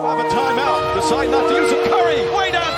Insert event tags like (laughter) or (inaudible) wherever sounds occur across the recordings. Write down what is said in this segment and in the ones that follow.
Have a timeout. Decide not to use it. Curry way downtown.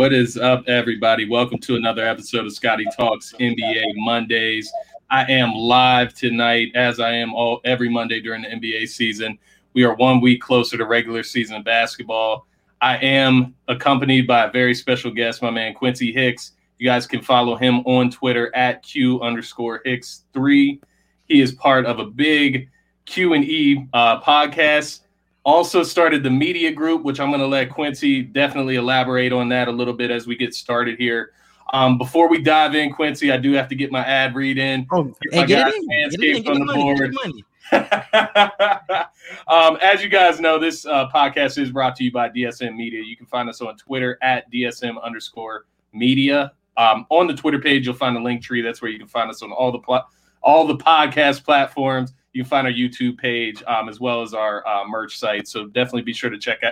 What is up, everybody? Welcome to another episode of Scotty Talks NBA Mondays. I am live tonight, as I am all every Monday during the NBA season. We are one week closer to regular season basketball. I am accompanied by a very special guest, my man Quincy Hicks. You guys can follow him on Twitter at Q underscore Hicks three. He is part of a big Q and E uh, podcast also started the media group, which I'm going to let Quincy definitely elaborate on that a little bit as we get started here. Um, before we dive in, Quincy, I do have to get my ad read in. Oh, hey, get it in. Get it Manscaped in. Get the the money. Get money. (laughs) um, as you guys know, this uh, podcast is brought to you by DSM Media. You can find us on Twitter at DSM underscore media. Um, on the Twitter page, you'll find a link tree. That's where you can find us on all the pla- all the podcast platforms. You can find our YouTube page um, as well as our uh, merch site. So definitely be sure to check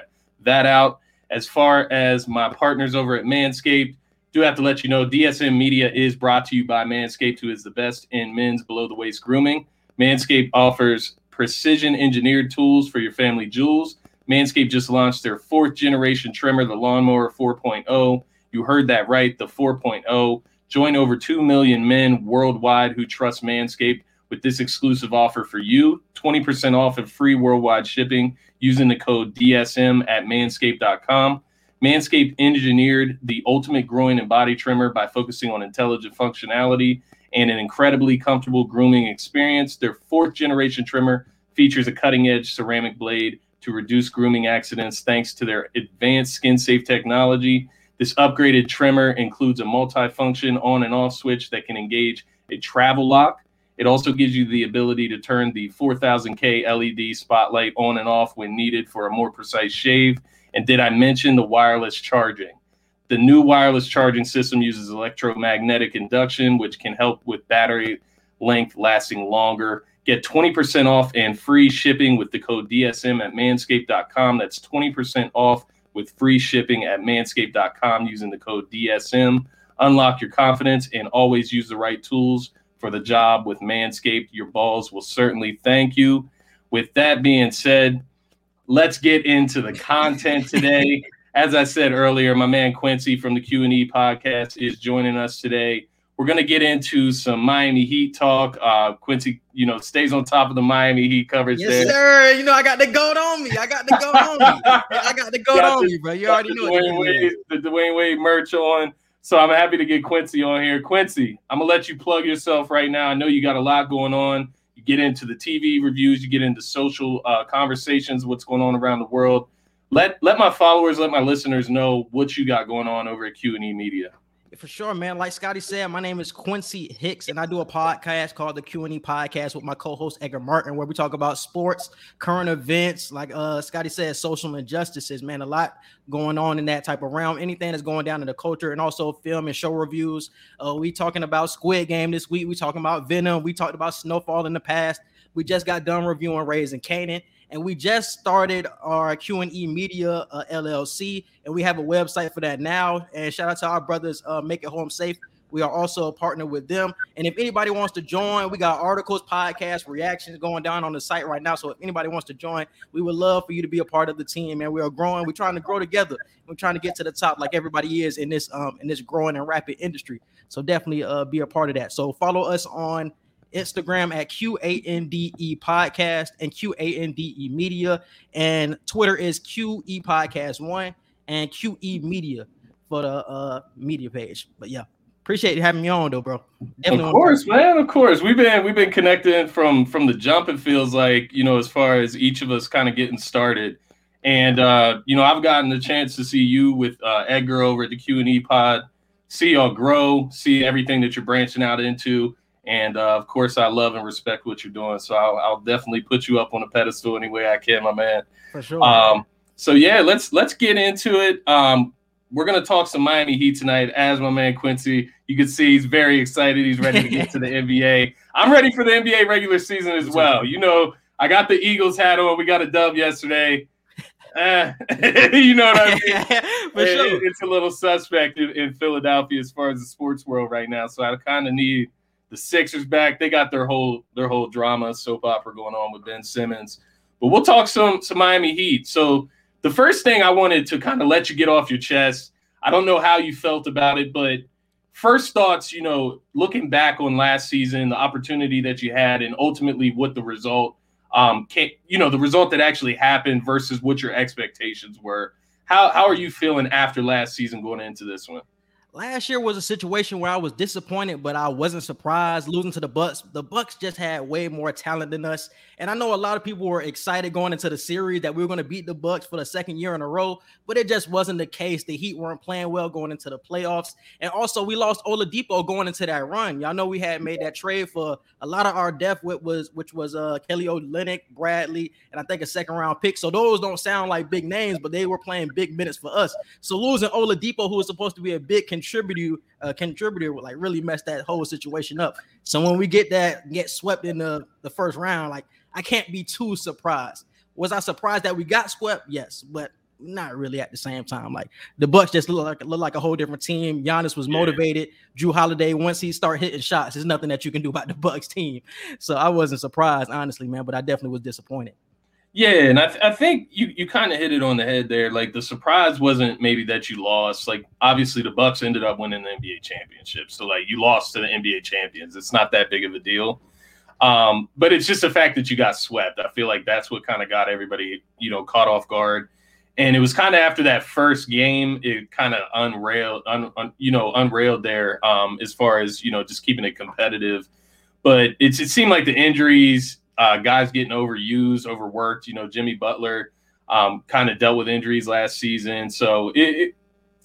that out. As far as my partners over at Manscaped, do have to let you know DSM Media is brought to you by Manscaped, who is the best in men's below the waist grooming. Manscaped offers precision engineered tools for your family jewels. Manscaped just launched their fourth generation trimmer, the Lawnmower 4.0. You heard that right, the 4.0. Join over 2 million men worldwide who trust Manscaped with this exclusive offer for you 20% off and free worldwide shipping using the code DSM at manscaped.com. Manscaped engineered the ultimate groin and body trimmer by focusing on intelligent functionality and an incredibly comfortable grooming experience. Their fourth generation trimmer features a cutting edge ceramic blade to reduce grooming accidents thanks to their advanced skin safe technology. This upgraded trimmer includes a multi-function on and off switch that can engage a travel lock. It also gives you the ability to turn the 4000K LED spotlight on and off when needed for a more precise shave. And did I mention the wireless charging? The new wireless charging system uses electromagnetic induction, which can help with battery length lasting longer. Get 20% off and free shipping with the code DSM at manscaped.com. That's 20% off with free shipping at manscaped.com using the code DSM. Unlock your confidence and always use the right tools for the job with Manscaped. Your balls will certainly thank you. With that being said, let's get into the content today. (laughs) As I said earlier, my man Quincy from the Q&E podcast is joining us today. We're going to get into some Miami Heat talk. Uh, Quincy, you know, stays on top of the Miami Heat coverage Yes, there. sir. You know I got the goat on me. I got the goat on me. (laughs) I got the goat Got on the- me, bro. You already know it. Wade, the Dwyane Wade merch on. So I'm happy to get Quincy on here. Quincy, I'm gonna let you plug yourself right now. I know you got a lot going on. You get into the TV reviews, you get into social uh, conversations, what's going on around the world. Let let my followers, let my listeners know what you got going on over at Q and E Media. For sure, man. Like Scotty said, my name is Quincy Hicks, and I do a podcast called the Q and E Podcast with my co-host Edgar Martin, where we talk about sports, current events, like uh Scotty said, social injustices. Man, a lot going on in that type of realm. Anything that's going down in the culture, and also film and show reviews. Uh, we talking about Squid Game this week. We talking about Venom. We talked about Snowfall in the past. We just got done reviewing Raising Kanan and we just started our q&e media uh, llc and we have a website for that now. And shout out to our brothers uh, make it home safe. We are also a partner with them. And if anybody wants to join we got articles podcasts reactions going down on the site right now. So if anybody wants to join we would love for you to be a part of the team and we are growing. We're trying to grow together. We're trying to get to the top like everybody is in this um in this growing and rapid industry. So definitely uh be a part of that. So follow us on Instagram at QANDE podcast and QANDE media. And Twitter is QE podcast one and QE media for the uh media page. But yeah, appreciate you having me on though, bro. Definitely of course, man. Of course, we've been we've been connecting from from the jump. It feels like you know, as far as each of us kind of getting started, and uh, you know, I've gotten the chance to see you with uh, Edgar over at the Q and E Pod see y'all grow, see everything that you're branching out into. And uh, of course, I love and respect what you're doing. So I'll, I'll, definitely put you up on a pedestal any way I can, my man. For sure. Um, so yeah, let's let's get into it. Um, we're gonna talk some Miami Heat tonight. As my man Quincy, you can see he's very excited. He's ready to get to the (laughs) NBA. I'm ready for the NBA regular season as well. You know, I got the Eagles hat on. We got a dub yesterday. Uh, (laughs) you know what I mean? (laughs) For sure. It's a little suspect in, in, Philadelphia as far as the sports world right now. So I kind of need the Sixers back. They got their whole their whole drama soap opera going on with Ben Simmons. But we'll talk some some Miami Heat. So the first thing I wanted to kind of let you get off your chest. I don't know how you felt about it, but first thoughts, you know, looking back on last season, the opportunity that you had, and ultimately what the result um, can, you know, the result that actually happened versus what your expectations were. How how are you feeling after last season going into this one? Last year was a situation where I was disappointed, but I wasn't surprised losing to the Bucks. The Bucks just had way more talent than us, and I know a lot of people were excited going into the series that we were going to beat the Bucks for the second year in a row, but it just wasn't the case. The Heat weren't playing well going into the playoffs, and also we lost Oladipo going into that run. Y'all know we had made that trade for a lot of our depth, which was which was uh, Kelly Olynyk, Bradley, and I think a second round pick. So those don't sound like big names, but they were playing big minutes for us. So losing Oladipo, who was supposed to be a big contributor, uh, contributor would like really mess that whole situation up. So when we get that get swept in the, the first round, like I can't be too surprised. Was I surprised that we got swept? Yes, but not really at the same time. Like the Bucks just look like look like a whole different team. Giannis was motivated. Yeah. Jrue Holiday, once he start hitting shots, there's nothing that you can do about the Bucks team. So I wasn't surprised, honestly, man. But I definitely was disappointed. Yeah, and I, th- I think you you kind of hit it on the head there. Like the surprise wasn't maybe that you lost. Like obviously the Bucks ended up winning the NBA championship, so like you lost to the NBA champions. It's not that big of a deal. Um, but it's just the fact that you got swept. I feel like that's what kind of got everybody you know caught off guard. And it was kind of after that first game, it kind of unrailed, un, un, you know, unrailed there um, as far as you know just keeping it competitive. But it's it seemed like the injuries uh, guys getting overused, overworked. You know, Jimmy Butler um, kind of dealt with injuries last season, so it, it,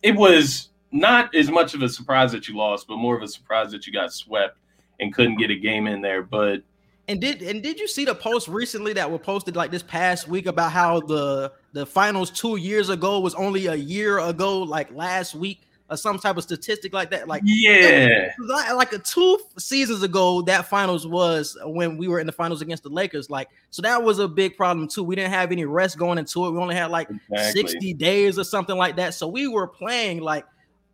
it was not as much of a surprise that you lost, but more of a surprise that you got swept and couldn't get a game in there. But and did and did you see the post recently that were posted like this past week about how the the finals two years ago was only a year ago, like last week? Or some type of statistic like that. Like yeah, (laughs) like, like a two seasons ago, that finals was when we were in the finals against the Lakers. Like so, that was a big problem too. We didn't have any rest going into it. We only had like exactly. sixty days or something like that. So we were playing like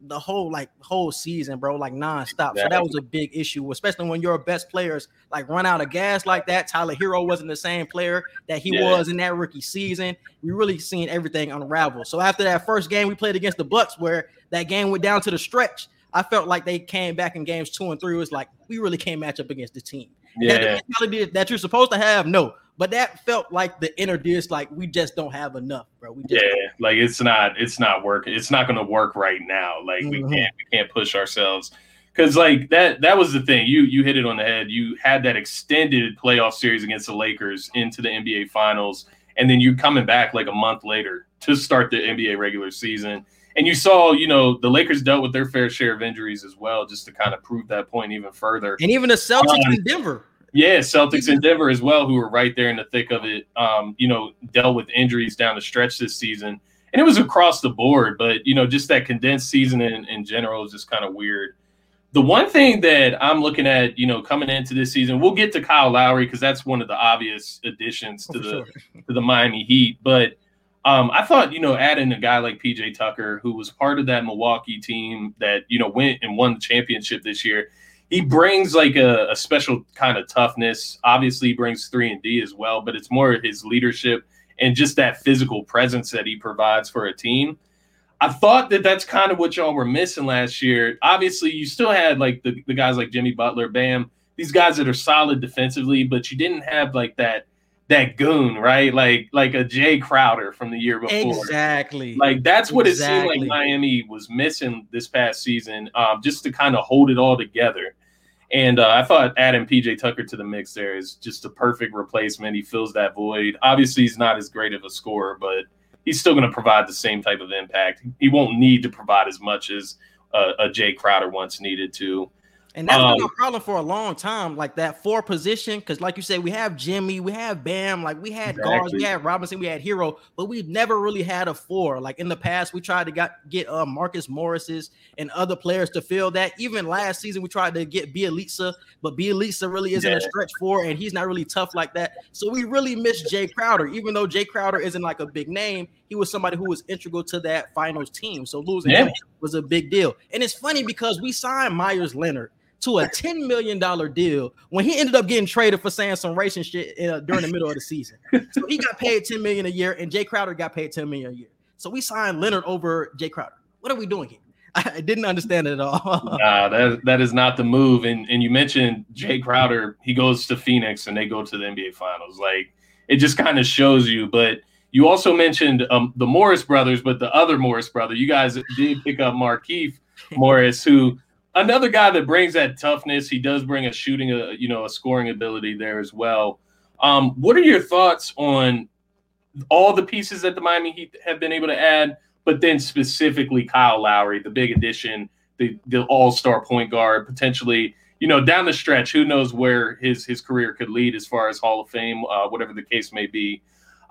the whole like whole season, bro, like nonstop. Exactly. So that was a big issue, especially when your best players like run out of gas like that. Tyler Herro wasn't the same player that he yeah. was in that rookie season. We really seen everything unravel. So after that first game we played against the Bucks, where that game went down to the stretch. I felt like they came back in games two and three. It was like we really can't match up against the team. Yeah. That, that you're supposed to have, no. But that felt like the inner dish, like we just don't have enough, bro. We yeah, like it's not, it's not working. It's not going to work right now. Like mm-hmm. we can't, we can't push ourselves because like that, that was the thing. You, you hit it on the head. You had that extended playoff series against the Lakers into the NBA Finals, and then you coming back like a month later to start the NBA regular season and you saw, you know, the Lakers dealt with their fair share of injuries as well, just to kind of prove that point even further. And even the Celtics um, in Denver. Yeah, Celtics and Denver as well, who were right there in the thick of it. Um, you know, dealt with injuries down the stretch this season, and it was across the board. But you know, just that condensed season in, in general is just kind of weird. The one thing that I'm looking at, you know, coming into this season, we'll get to Kyle Lowry because that's one of the obvious additions to oh, the sure. to the Miami Heat, but um, I thought, you know, adding a guy like PJ Tucker, who was part of that Milwaukee team that, you know, went and won the championship this year, he brings like a, a special kind of toughness. Obviously, he brings three and D as well, but it's more his leadership and just that physical presence that he provides for a team. I thought that that's kind of what y'all were missing last year. Obviously, you still had like the, the guys like Jimmy Butler, Bam, these guys that are solid defensively, but you didn't have like that that goon, right? Like like a Jae Crowder from the year before. Exactly. Like that's what exactly. it seemed like Miami was missing this past season, um, just to kind of hold it all together. And uh, I thought adding PJ Tucker to the mix there is just a perfect replacement. He fills that void. Obviously, he's not as great of a scorer, but he's still going to provide the same type of impact. He won't need to provide as much as a, a Jae Crowder once needed to. And that's um, been a problem for a long time, like that four position. Because, like you said, we have Jimmy, we have Bam, like we had exactly. guards, we had Robinson, we had Herro, but we've never really had a four. Like in the past, we tried to got, get uh, Marcus Morris's and other players to fill that. Even last season, we tried to get Bjelica, but Bjelica really isn't yeah. a stretch four, and he's not really tough like that. So we really miss Jae Crowder, even though Jae Crowder isn't like a big name. He was somebody who was integral to that finals team. So losing yeah. him was a big deal. And it's funny because we signed Meyers Leonard to a $10 million deal when he ended up getting traded for saying some racing shit uh, during the middle of the season. So he got paid 10 million a year, and Jae Crowder got paid 10 million a year. So we signed Leonard over Jae Crowder. What are we doing here? (laughs) I didn't understand it at all. (laughs) nah, that that is not the move. And and you mentioned Jae Crowder, he goes to Phoenix and they go to the NBA finals. Like it just kind of shows you, but you also mentioned um, the Morris brothers, but the other Morris brother, you guys did pick up Markieff (laughs) Morris, who another guy that brings that toughness. He does bring a shooting, a you know, a scoring ability there as well. Um, what are your thoughts on all the pieces that the Miami Heat have been able to add, but then specifically Kyle Lowry, the big addition, the the All Star point guard, potentially, you know, down the stretch, who knows where his his career could lead as far as Hall of Fame, uh, whatever the case may be.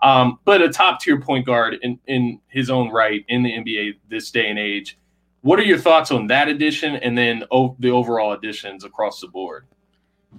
Um, but a top tier point guard in in his own right in the NBA this day and age. What are your thoughts on that edition and then o- the overall additions across the board?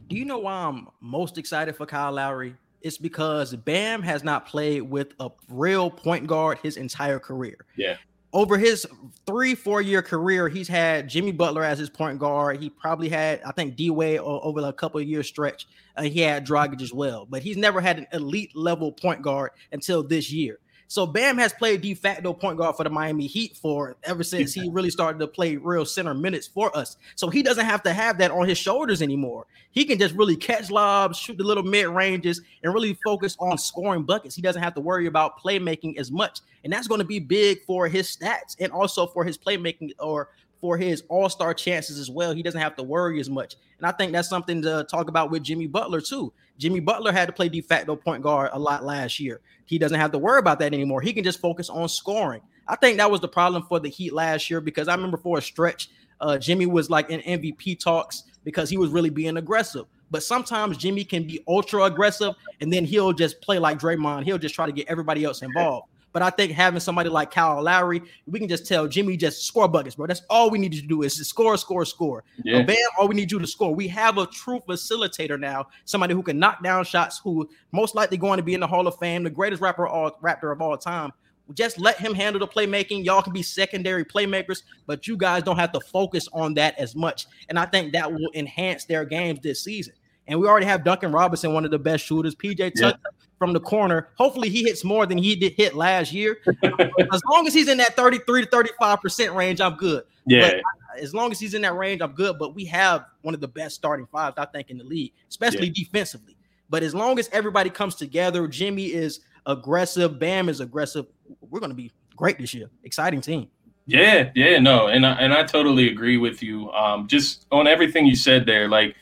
Do you know why I'm most excited for Kyle Lowry? It's because Bam has not played with a real point guard his entire career. Yeah. Over his three, four year career, he's had Jimmy Butler as his point guard. He probably had, I think, D Wade over a couple of year stretch. Uh, he had Dragic as well, but he's never had an elite level point guard until this year. So Bam has played de facto point guard for the Miami Heat for ever since he really started to play real center minutes for us. So he doesn't have to have that on his shoulders anymore. He can just really catch lobs, shoot the little mid ranges, and really focus on scoring buckets. He doesn't have to worry about playmaking as much, and that's going to be big for his stats and also for his playmaking or for his all-star chances as well. He doesn't have to worry as much. And I think that's something to talk about with Jimmy Butler too. Jimmy Butler had to play de facto point guard a lot last year. He doesn't have to worry about that anymore. He can just focus on scoring. I think that was the problem for the Heat last year because I remember for a stretch, uh, Jimmy was like in MVP talks because he was really being aggressive. But sometimes Jimmy can be ultra aggressive and then he'll just play like Draymond. He'll just try to get everybody else involved. But I think having somebody like Kyle Lowry, we can just tell Jimmy just score buckets, bro. That's all we need to do is score, score, score. Yeah. Bam, all we need you to score. We have a true facilitator now, somebody who can knock down shots, who most likely going to be in the Hall of Fame, the greatest rapper all raptor of all time. Just let him handle the playmaking. Y'all can be secondary playmakers, but you guys don't have to focus on that as much. And I think that will enhance their games this season. And we already have Duncan Robinson, one of the best shooters. PJ yeah from the corner. Hopefully, he hits more than he did hit last year. (laughs) as long as he's in that 33 to 35 percent range, I'm good. Yeah. But as long as he's in that range, I'm good. But we have one of the best starting fives, I think, in the league, especially yeah. defensively. But as long as everybody comes together, Jimmy is aggressive, Bam is aggressive. We're going to be great this year. Exciting team. Yeah, yeah, no, and I, and I totally agree with you. Um, just on everything you said there, like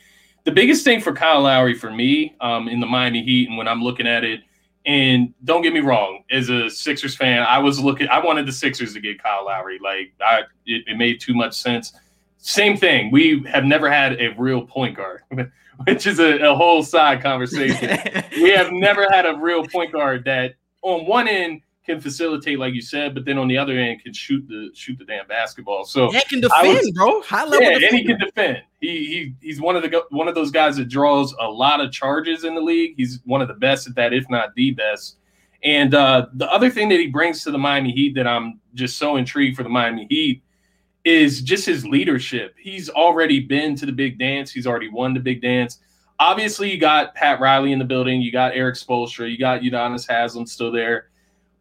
the biggest thing for Kyle Lowry for me um, in the Miami Heat, and when I'm looking at it, and don't get me wrong, as a Sixers fan, I was looking. I wanted the Sixers to get Kyle Lowry. Like, I, it, it made too much sense. Same thing. We have never had a real point guard, (laughs) which is a, a whole side conversation. (laughs) we have never had a real point guard that, on one end, can facilitate, like you said, but then on the other end can shoot the shoot the damn basketball. So he can defend, bro. High level. Yeah, defender. and he can defend. He, he he's one of the one of those guys that draws a lot of charges in the league. He's one of the best at that, if not the best. And uh, the other thing that he brings to the Miami Heat that I'm just so intrigued for the Miami Heat is just his leadership. He's already been to the big dance. He's already won the big dance. Obviously, you got Pat Riley in the building. You got Erik Spoelstra. You got Udonis Haslem still there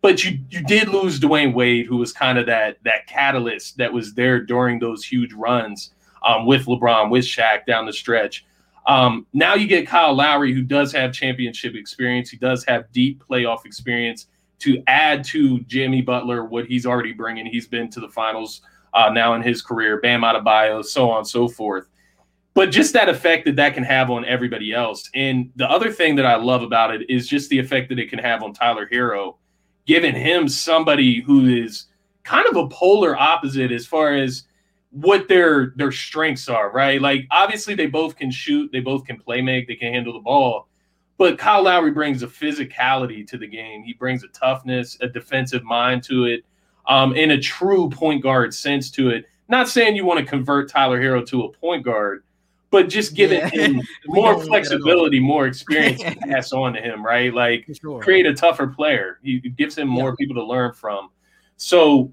but you you did lose Dwyane Wade, who was kind of that that catalyst that was there during those huge runs um, with LeBron, with Shaq down the stretch. Um, now you get Kyle Lowry, who does have championship experience. He does have deep playoff experience to add to Jimmy Butler what he's already bringing. He's been to the finals uh, now in his career, Bam Adebayo, so on and so forth. But just that effect that that can have on everybody else. And the other thing that I love about it is just the effect that it can have on Tyler Herro giving him somebody who is kind of a polar opposite as far as what their their strengths are, right? Like obviously they both can shoot, they both can play make, they can handle the ball. But Kyle Lowry brings a physicality to the game. He brings a toughness, a defensive mind to it, um, and a true point guard sense to it. Not saying you want to convert Tyler Herro to a point guard, but just giving Yeah. him (laughs) more don't want that at all. flexibility, more experience to (laughs) pass on to him, right? Like sure. create a tougher player. He gives him more Yeah. people to learn from. So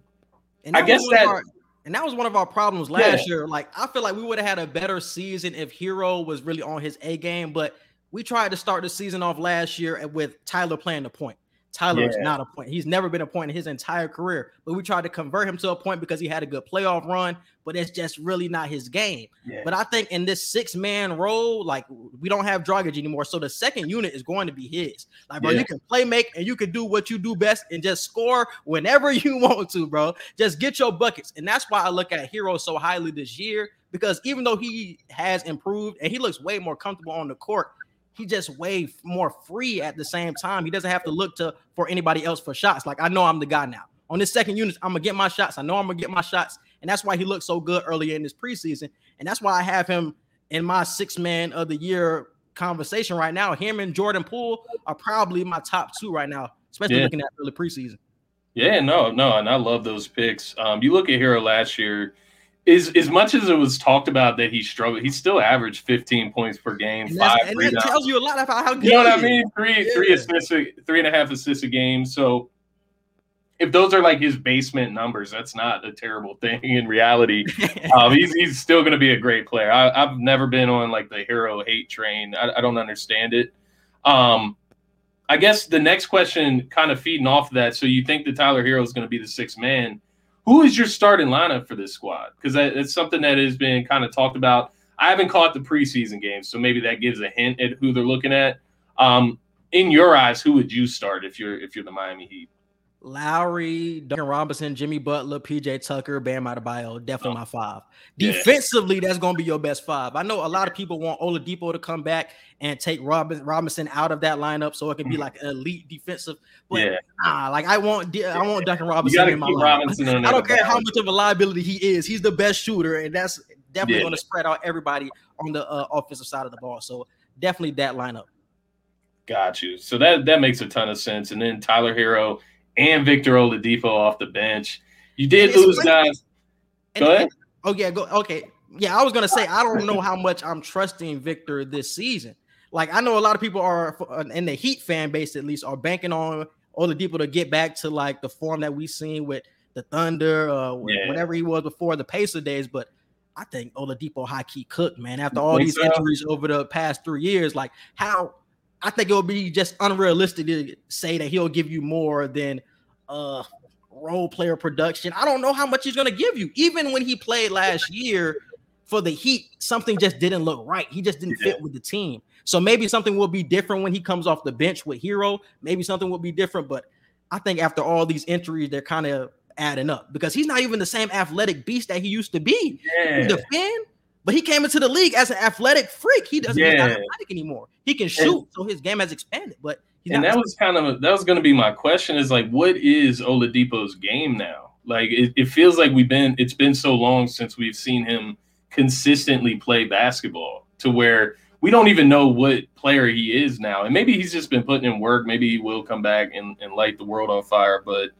And I guess was one of that- our- and that was one of our problems last year. Like I feel like we would have had a better season if Herro was really on his A game, but we tried to start the season off last year with Tyler playing the point. Tyler is not a point. He's never been a point in his entire career, but we tried to convert him to a point because he had a good playoff run, but it's just really not his game. Yeah. But I think in this six man role, like we don't have Dragic anymore, so the second unit is going to be his. Like, bro, Yeah. you can play make and you can do what you do best and just score whenever (laughs) you want to, bro. Just get your buckets, and that's why I look at Herro so highly this year because even though he has improved and he looks way more comfortable on the court, he just way f- more free at the same time. He doesn't have to look to for anybody else for shots. Like I know I'm the guy now. On this second unit, I'm gonna get my shots. I know I'm gonna get my shots, and that's why he looked so good earlier in this preseason. And that's why I have him in my six man of the year conversation right now. Him and Jordan Poole are probably my top two right now, especially Yeah. looking at early preseason. Yeah, no, no, and I love those picks. Um, you look at Herro last year, is as much as it was talked about that he struggled, he still averaged 15 points per game, And, five and that rebounds. tells you a lot about how good You know what I mean? Three, three Yeah. assists, three and a half assists a game. So if those are like his basement numbers, that's not a terrible (laughs) thing in reality. (laughs) um, he's he's still going to be a great player. I, I've never been on like the Herro hate train. I, I don't understand it. Um, I guess the next question, kind of feeding off of that. So you think that Tyler Herro is going to be the sixth man? Who is your starting lineup for this squad? Because it's something that has been kind of talked about. I haven't caught the preseason games, so maybe that gives a hint at who they're looking at. Um, in your eyes, who would you start if you're if you're the Miami Heat? Lowry, Duncan Robinson, Jimmy Butler, PJ Tucker, Bam Adebayo, definitely Oh. my five. Yeah. Defensively, that's going to be your best five. I know a lot of people want Oladipo to come back and take Robin, Robinson out of that lineup so it can be Mhm. like elite defensive. But yeah, nah, like I want, I want Duncan Robinson in my lineup. Robinson I don't care how much of a liability he is. He's the best shooter, and that's definitely Yeah. going to spread out everybody on the uh, offensive side of the ball. So definitely that lineup. Got you. So that that makes a ton of sense. And then Tyler Herro and Victor Oladipo off the bench. You did It's lose guys. And- Go ahead. oh yeah, go okay. Yeah, I was gonna say I don't know how much I'm trusting Victor this season. Like I know a lot of people are uh, in the Heat fan base at least are banking on Oladipo to get back to like the form that we seen with the Thunder, uh, Yeah. whatever he was before the Pacer days. But I think Oladipo high key cooked man after all these so? injuries over the past three years. Like how I think it would be just unrealistic to say that he'll give you more than uh role player production. I don't know how much he's going to give you. Even when he played last year for the Heat, something just didn't look right. He just didn't fit with the team. So maybe something will be different when he comes off the bench with Herro. Maybe something will be different, but I think after all these injuries, they're kind of adding up because he's not even the same athletic beast that he used to be. He Yeah. defend, but he came into the league as an athletic freak. He doesn't he's not Yeah. athletic anymore. He can shoot, so his game has expanded, but he's And that was kind of that was going to be my question is like, what is Oladipo's game now? Like, it, it feels like we've been it's been so long since we've seen him consistently play basketball to where we don't even know what player he is now. And maybe he's just been putting in work. Maybe he will come back and, and light the world on fire. But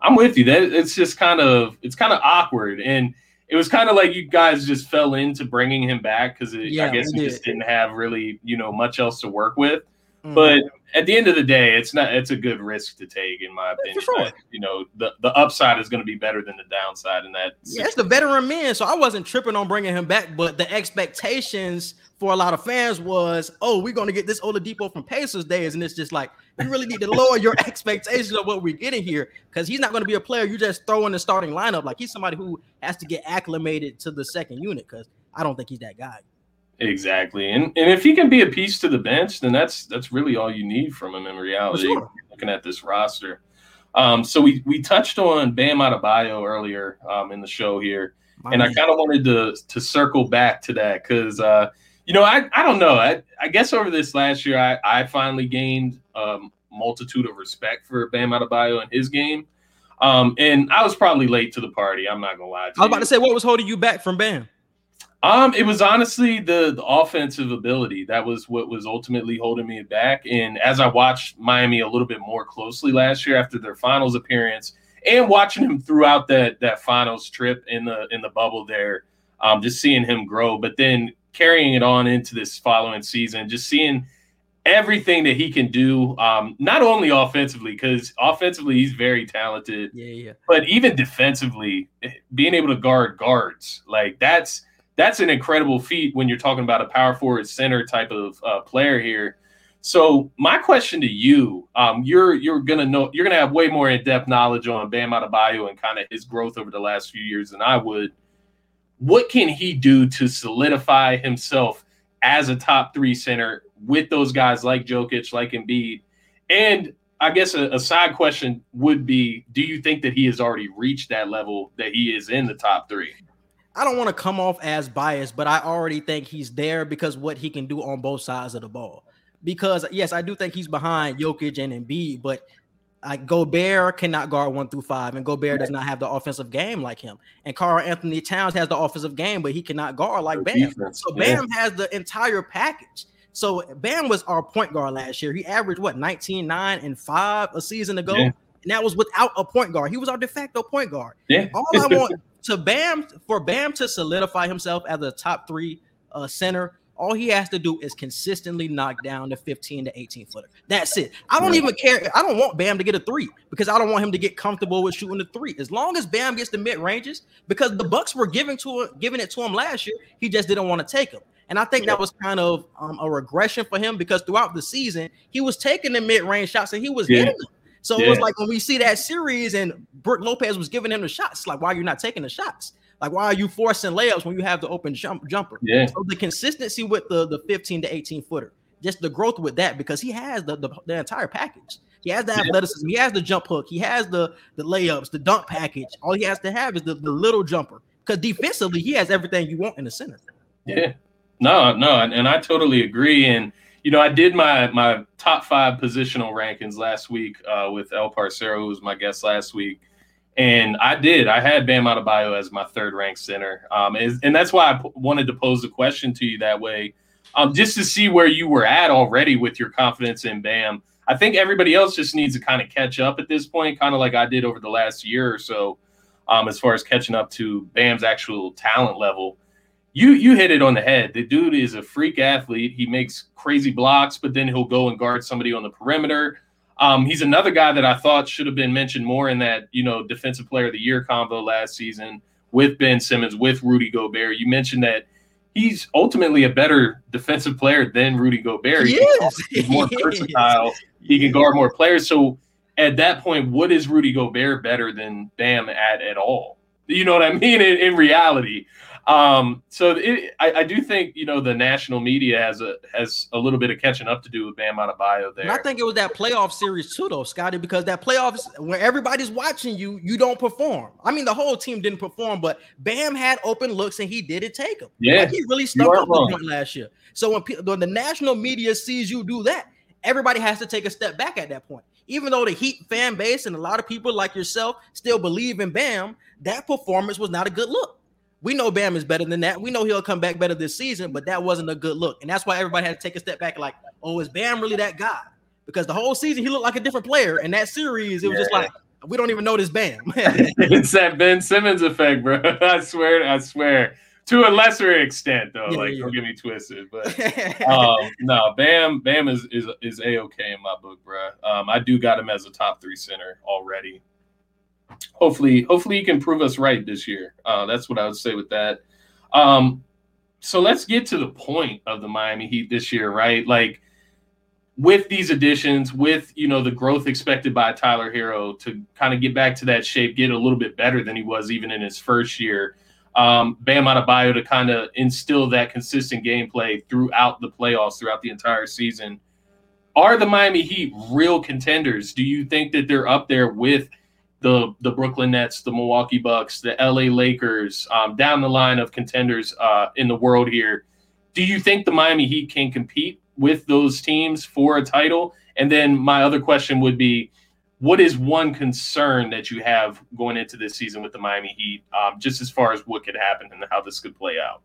I'm with you. That it's just kind of it's kind of awkward and. It was kind of like you guys just fell into bringing him back because Yeah, I guess did. just didn't have really, you know, much else to work with. Mhm. But at the end of the day, it's not. It's a good risk to take, in my opinion. sure. I- you know, the the upside is going to be better than the downside in that. Yeah, it's the veteran man, so I wasn't tripping on bringing him back. But the expectations for a lot of fans was, oh, we're going to get this Oladipo from Pacers days, and it's just like you really need to lower your (laughs) expectations of what we're getting here because he's not going to be a player you just throw in the starting lineup. Like he's somebody who has to get acclimated to the second unit because I don't think he's that guy. Exactly, and and if he can be a piece to the bench, then that's that's really all you need from him in reality. sure. Looking at this roster, um, so we we touched on Bam Adebayo earlier um, in the show here, My and I kind of wanted to to circle back to that because uh, you know I I don't know I I guess over this last year I I finally gained um, multitude of respect for Bam Adebayo and his game. Um, and I was probably late to the party. I'm not gonna lie. To I was about to say, what was holding you back from Bam? Um, it was honestly the, the offensive ability that was what was ultimately holding me back. And as I watched Miami a little bit more closely last year after their finals appearance, and watching him throughout that that finals trip in the in the bubble there, um, just seeing him grow, but then carrying it on into this following season, just seeing everything that he can do, um, not only offensively, because offensively he's very talented, Yeah, yeah. but even defensively, being able to guard guards, like that's that's an incredible feat when you're talking about a power forward center type of uh, player here. So my question to you, um, you're you're gonna know you're gonna have way more in depth knowledge on Bam Adebayo and kind of his growth over the last few years than I would. What can he do to solidify himself as a top three center with those guys like Jokic, like Embiid? And I guess a, a side question would be: Do you think that he has already reached that level that he is in the top three? I don't want to come off as biased, but I already think he's there because what he can do on both sides of the ball. Because yes, I do think he's behind Jokic and Embiid, but like Gobert cannot guard one through five, and Gobert does not have the offensive game like him. And Karl-Anthony Towns has the offensive game, but he cannot guard like Bam. Defense, So yeah. Bam has the entire package. So Bam was our point guard last year. He averaged what 19, 9, and 5 a season ago. Yeah. And that was without a point guard. He was our de facto point guard. Yeah. All I want (laughs) to Bam for Bam to solidify himself as a top three uh, center. All he has to do is consistently knock down the 15 to 18 footer. That's it. I don't even care. I don't want Bam to get a three because I don't want him to get comfortable with shooting the three. As long as Bam gets the mid ranges, because the Bucks were giving to giving it to him last year, he just didn't want to take them. And I think that was kind of um, a regression for him because throughout the season, he was taking the mid range shots and he was Yeah. hitting them. So it was like when we see that series and Brooke Lopez was giving him the shots, like why are you not taking the shots? Like why are you forcing layups when you have the open jump jumper? Yeah. So the consistency with the the 15 to 18 footer, just the growth with that because he has the the, the entire package. He has the athleticism, he has the jump hook, he has the the layups, the dunk package. All he has to have is the, the little jumper. Because defensively, he has everything you want in the center. Yeah. No, no, and I totally agree. And you know, I did my my top five positional rankings last week uh, with El Parcero, who was my guest last week, and I did. I had Bam Adebayo as my third ranked center, um, and, and that's why I p- wanted to pose the question to you that way, um, just to see where you were at already with your confidence in Bam. I think everybody else just needs to kind of catch up at this point, kind of like I did over the last year or so, um, as far as catching up to Bam's actual talent level you you hit it on the head. The dude is a freak athlete. He makes crazy blocks, but then he'll go and guard somebody on the perimeter. Um, he's another guy that I thought should have been mentioned more in that you know defensive player of the year convo last season with Ben Simmons, with Rudy Gobert. You mentioned that he's ultimately a better defensive player than Rudy Gobert. He can- is. He's more (laughs) He is. versatile. He can guard more players. So at that point, what is Rudy Gobert better than Bam at at all? You know what I mean? In, in reality, um, so it, I, I do think you know the national media has a has a little bit of catching up to do with Bam Adebayo there. And I think it was that playoff series too, though, Scotty, because that playoffs where everybody's watching you, you don't perform. I mean, the whole team didn't perform, but Bam had open looks and he didn't take them. Yeah, Like, he really stuck up the point last year. So when, pe- when the national media sees you do that, everybody has to take a step back at that point. Even though the Heat fan base and a lot of people like yourself still believe in Bam, that performance was not a good look. We know Bam is better than that. We know he'll come back better this season, but that wasn't a good look. And that's why everybody had to take a step back like, oh, is Bam really that guy? Because the whole season he looked like a different player. And that series, it was just like, we don't even know this Bam. (laughs) (laughs) it's that Ben Simmons effect, bro. (laughs) I swear, I swear. To a lesser extent, though. Yeah, like, yeah. don't get me twisted, but um, no, Bam, Bam is is is a okay in my book, bro. Um, I do got him as a top three center already. Hopefully, hopefully he can prove us right this year. Uh, that's what I would say with that. Um, so let's get to the point of the Miami Heat this year, right? Like with these additions, with you know the growth expected by Tyler Herro to kind of get back to that shape, get a little bit better than he was even in his first year. Um, Bam Adebayo to kind of instill that consistent gameplay throughout the playoffs, throughout the entire season. Are the Miami Heat real contenders? Do you think that they're up there with the the Brooklyn Nets, the Milwaukee Bucks, the LA Lakers, um, down the line of contenders uh, in the world here? Do you think the Miami Heat can compete with those teams for a title? And then my other question would be, what is one concern that you have going into this season with the Miami Heat, um, just as far as what could happen and how this could play out?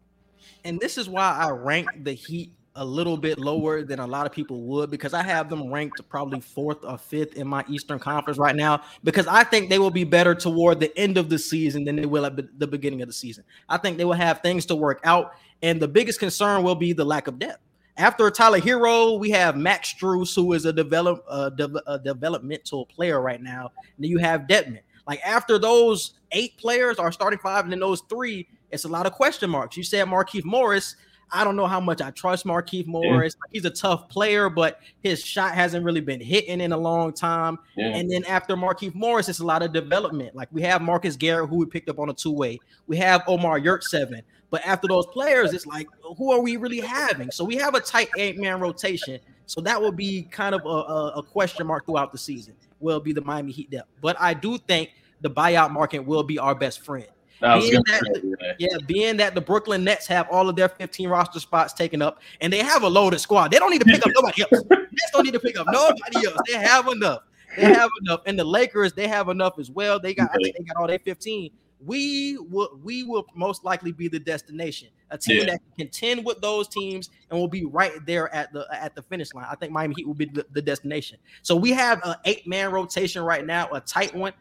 And this is why I rank the Heat a little bit lower than a lot of people would because I have them ranked probably fourth or fifth in my Eastern Conference right now because I think they will be better toward the end of the season than they will at the beginning of the season. I think they will have things to work out, and the biggest concern will be the lack of depth. After Tyler Herro, we have Max Strus, who is a develop de- a developmental player right now. And then you have Dedmon. Like after those eight players are starting five, and then those three, it's a lot of question marks. You said Markieff Morris. I don't know how much I trust Markieff Morris. Yeah. He's a tough player, but his shot hasn't really been hitting in a long time. Yeah. And then after Markieff Morris, it's a lot of development. Like we have Marcus Garrett, who we picked up on a two way. We have Omer Yurtseven. But after those players, it's like, who are we really having? So we have a tight eight man rotation. So that will be kind of a, a, question mark throughout the season. Will be the Miami Heat depth. But I do think the buyout market will be our best friend. Being that, yeah, being that the Brooklyn Nets have all of their 15 roster spots taken up and they have a loaded squad. They don't need to pick up (laughs) nobody else. Nets don't need to pick up nobody else. They have enough. They (laughs) have enough. And the Lakers, they have enough as well. They got I think they got all their 15 we will we will most likely be the destination, a team yeah. that can contend with those teams and will be right there at the at the finish line. I think Miami Heat will be the, the destination. So we have an eight man rotation right now, a tight one,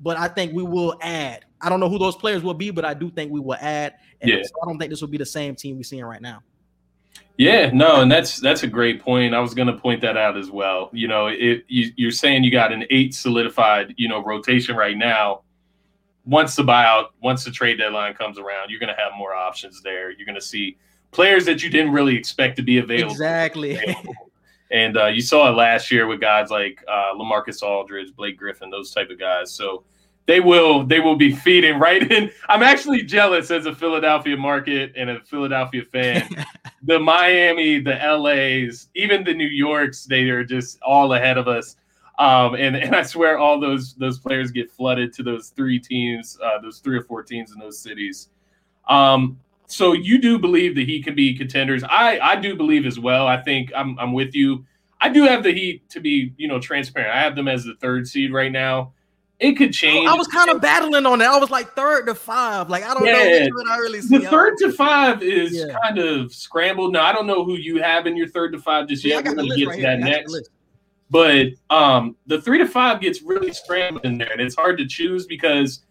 but I think we will add. I don't know who those players will be, but I do think we will add. And yeah. so I don't think this will be the same team we're seeing right now. Yeah, no, and that's that's a great point. I was going to point that out as well. You know, it, you, you're saying you got an eight solidified, you know, rotation right now once the buyout, once the trade deadline comes around, you're going to have more options there. You're going to see players that you didn't really expect to be available. Exactly. (laughs) and uh, you saw it last year with guys like uh, LaMarcus Aldridge, Blake Griffin, those type of guys. So they will they will be feeding right in. (laughs) I'm actually jealous as a Philadelphia market and a Philadelphia fan. (laughs) the Miami, the LA's, even the New Yorks, they are just all ahead of us. Um, and, and I swear all those those players get flooded to those three teams, uh, those three or four teams in those cities. Um, so you do believe that he can be contenders. I I do believe as well. I think I'm I'm with you. I do have the Heat to be you know transparent. I have them as the third seed right now. It could change. I was kind of battling on it. I was like third to five. Like I don't yeah, know I really see. The third to five is yeah. kind of scrambled. Now I don't know who you have in your third to five just yet. We're to get right to that next. But um, the three to five gets really scrambled in there, and it's hard to choose because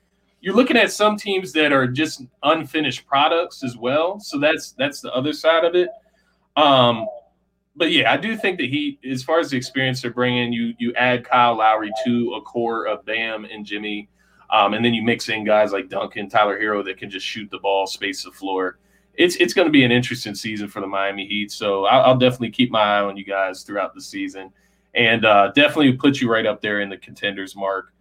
you're looking at some teams that are just unfinished products as well. So that's that's the other side of it. Um, but yeah, I do think that he, as far as the experience they're bringing, you you add Kyle Lowry to a core of Bam and Jimmy, um, and then you mix in guys like Duncan, Tyler Herro that can just shoot the ball, space the floor. It's it's going to be an interesting season for the Miami Heat. So I'll, I'll definitely keep my eye on you guys throughout the season and uh, definitely put you right up there in the contenders mark.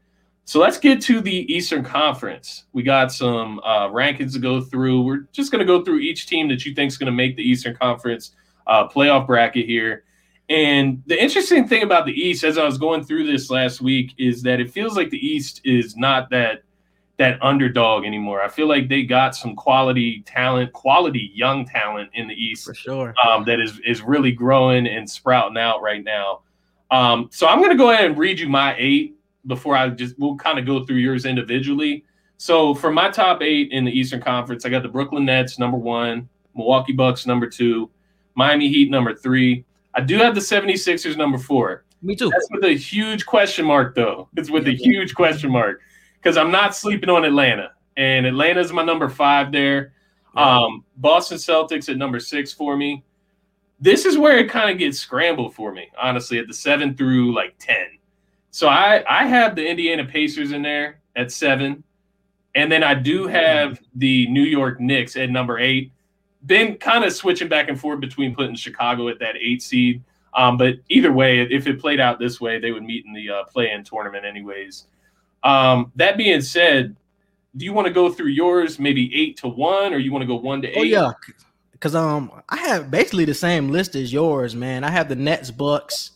So let's get to the Eastern Conference. We got some uh, rankings to go through. We're just going to go through each team that you think is going to make the Eastern Conference uh, playoff bracket here. And the interesting thing about the East, as I was going through this last week, is that it feels like the East is not that that underdog anymore. I feel like they got some quality talent, quality young talent in the East for sure. Um, that is is really growing and sprouting out right now. Um, so I'm going to go ahead and read you my eight before I just we'll kind of go through yours individually. So for my top eight in the Eastern Conference, I got the Brooklyn Nets number one, Milwaukee Bucks number two, Miami Heat number three. I do have the 76ers number four. Me too. That's with a huge question mark, though. It's with a huge question mark because I'm not sleeping on Atlanta, and Atlanta's my number five there. Um, Boston Celtics at number six for me this is where it kind of gets scrambled for me, honestly, at the seven through like 10. So I, I have the Indiana Pacers in there at seven. And then I do have the New York Knicks at number eight. Been kind of switching back and forth between putting Chicago at that eight seed. Um, but either way, if it played out this way, they would meet in the uh, play-in tournament anyways. Um, that being said, do you want to go through yours maybe eight to one, or you want to go one to eight? Oh yeah, Cause um I have basically the same list as yours, man. I have the Nets, Bucks.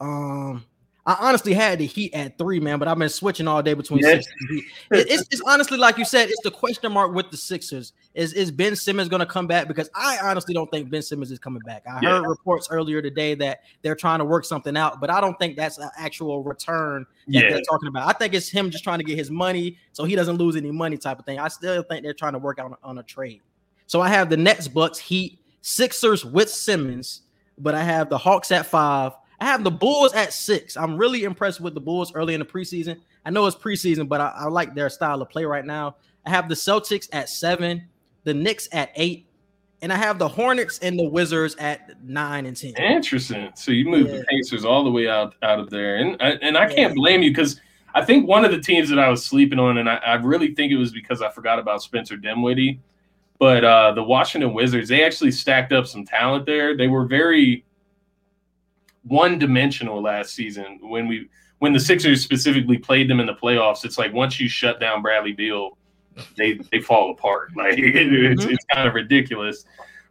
Um, I honestly had the Heat at three, man, but I've been switching all day between Yes. Sixers and Heat. It- it's, it's honestly like you said, it's the question mark with the Sixers. Is is Ben Simmons going to come back? Because I honestly don't think Ben Simmons is coming back. I Yeah. heard reports earlier today that they're trying to work something out, but I don't think that's an actual return that Yeah. they're talking about. I think it's him just trying to get his money so he doesn't lose any money type of thing. I still think they're trying to work out on, on a trade. So I have the Nets, Bucks, Heat, Sixers with Simmons, but I have the Hawks at five. I have the Bulls at six. I'm really impressed with the Bulls early in the preseason. I know it's preseason, but I, I like their style of play right now. I have the Celtics at seven, the Knicks at eight, and I have the Hornets and the Wizards at nine and ten. Interesting. So you moved Yeah. the Pacers all the way out out of there, and I- and I can't blame you because I think one of the teams that I was sleeping on, and I, I really think it was because I forgot about Spencer Dinwiddie, but uh, the Washington Wizards they actually stacked up some talent there. They were very one dimensional last season when we when the Sixers specifically played them in the playoffs. It's like once you shut down Bradley Beal, they they fall apart. (laughs) Like it's, it's kind of ridiculous.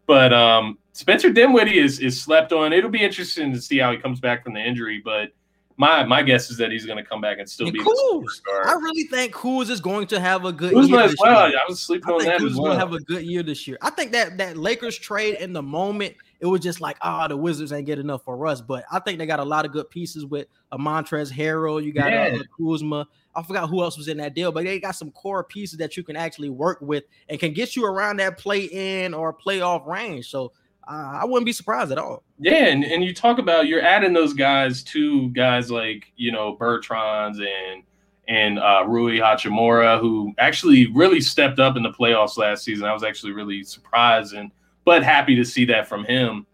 But um, Spencer Dinwiddie is is slept on. It'll be interesting to see how he comes back from the injury. But my my guess is that he's going to come back and still And be Kuz. I really think Kuz is going to have a good year. As well. year. I was sleeping I on that Kuz as well. gonna have a good year this year. I think that that Lakers trade in the moment, it was just like, ah, the Wizards ain't get enough for us. But I think they got a lot of good pieces with a Montrezl Harrell. You got Yeah. uh, Kuzma. I forgot who else was in that deal, but they got some core pieces that you can actually work with and can get you around that play in or playoff range. So uh, I wouldn't be surprised at all. Yeah, and, and you talk about you're adding those guys to guys like you know Bertans and and uh, Rui Hachimura, who actually really stepped up in the playoffs last season. I was actually really surprised and but happy to see that from him.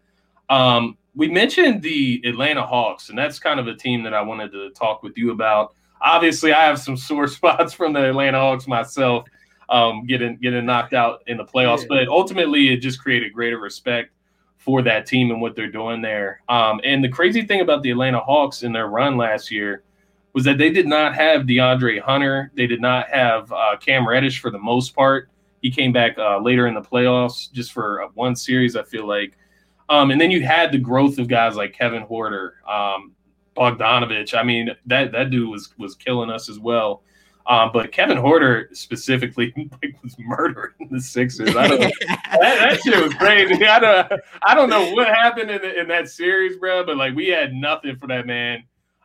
Um, we mentioned the Atlanta Hawks, and that's kind of a team that I wanted to talk with you about. Obviously, I have some (laughs) sore spots from the Atlanta Hawks myself, um, getting getting knocked out in the playoffs, Yeah. but ultimately it just created greater respect for that team and what they're doing there. Um, and the crazy thing about the Atlanta Hawks in their run last year was that they did not have DeAndre Hunter. They did not have uh, Cam Reddish for the most part. He came back uh, later in the playoffs just for uh, one series, I feel like. Um, and then you had the growth of guys like Kevin Huerter, um, Bogdanovich. I mean, that that dude was was killing us as well. Um, but Kevin Huerter specifically (laughs) like, was murdering the Sixers. I don't, (laughs) that, that shit was crazy. I don't, I don't know what happened in, the, in that series, bro. But like, we had nothing for that man.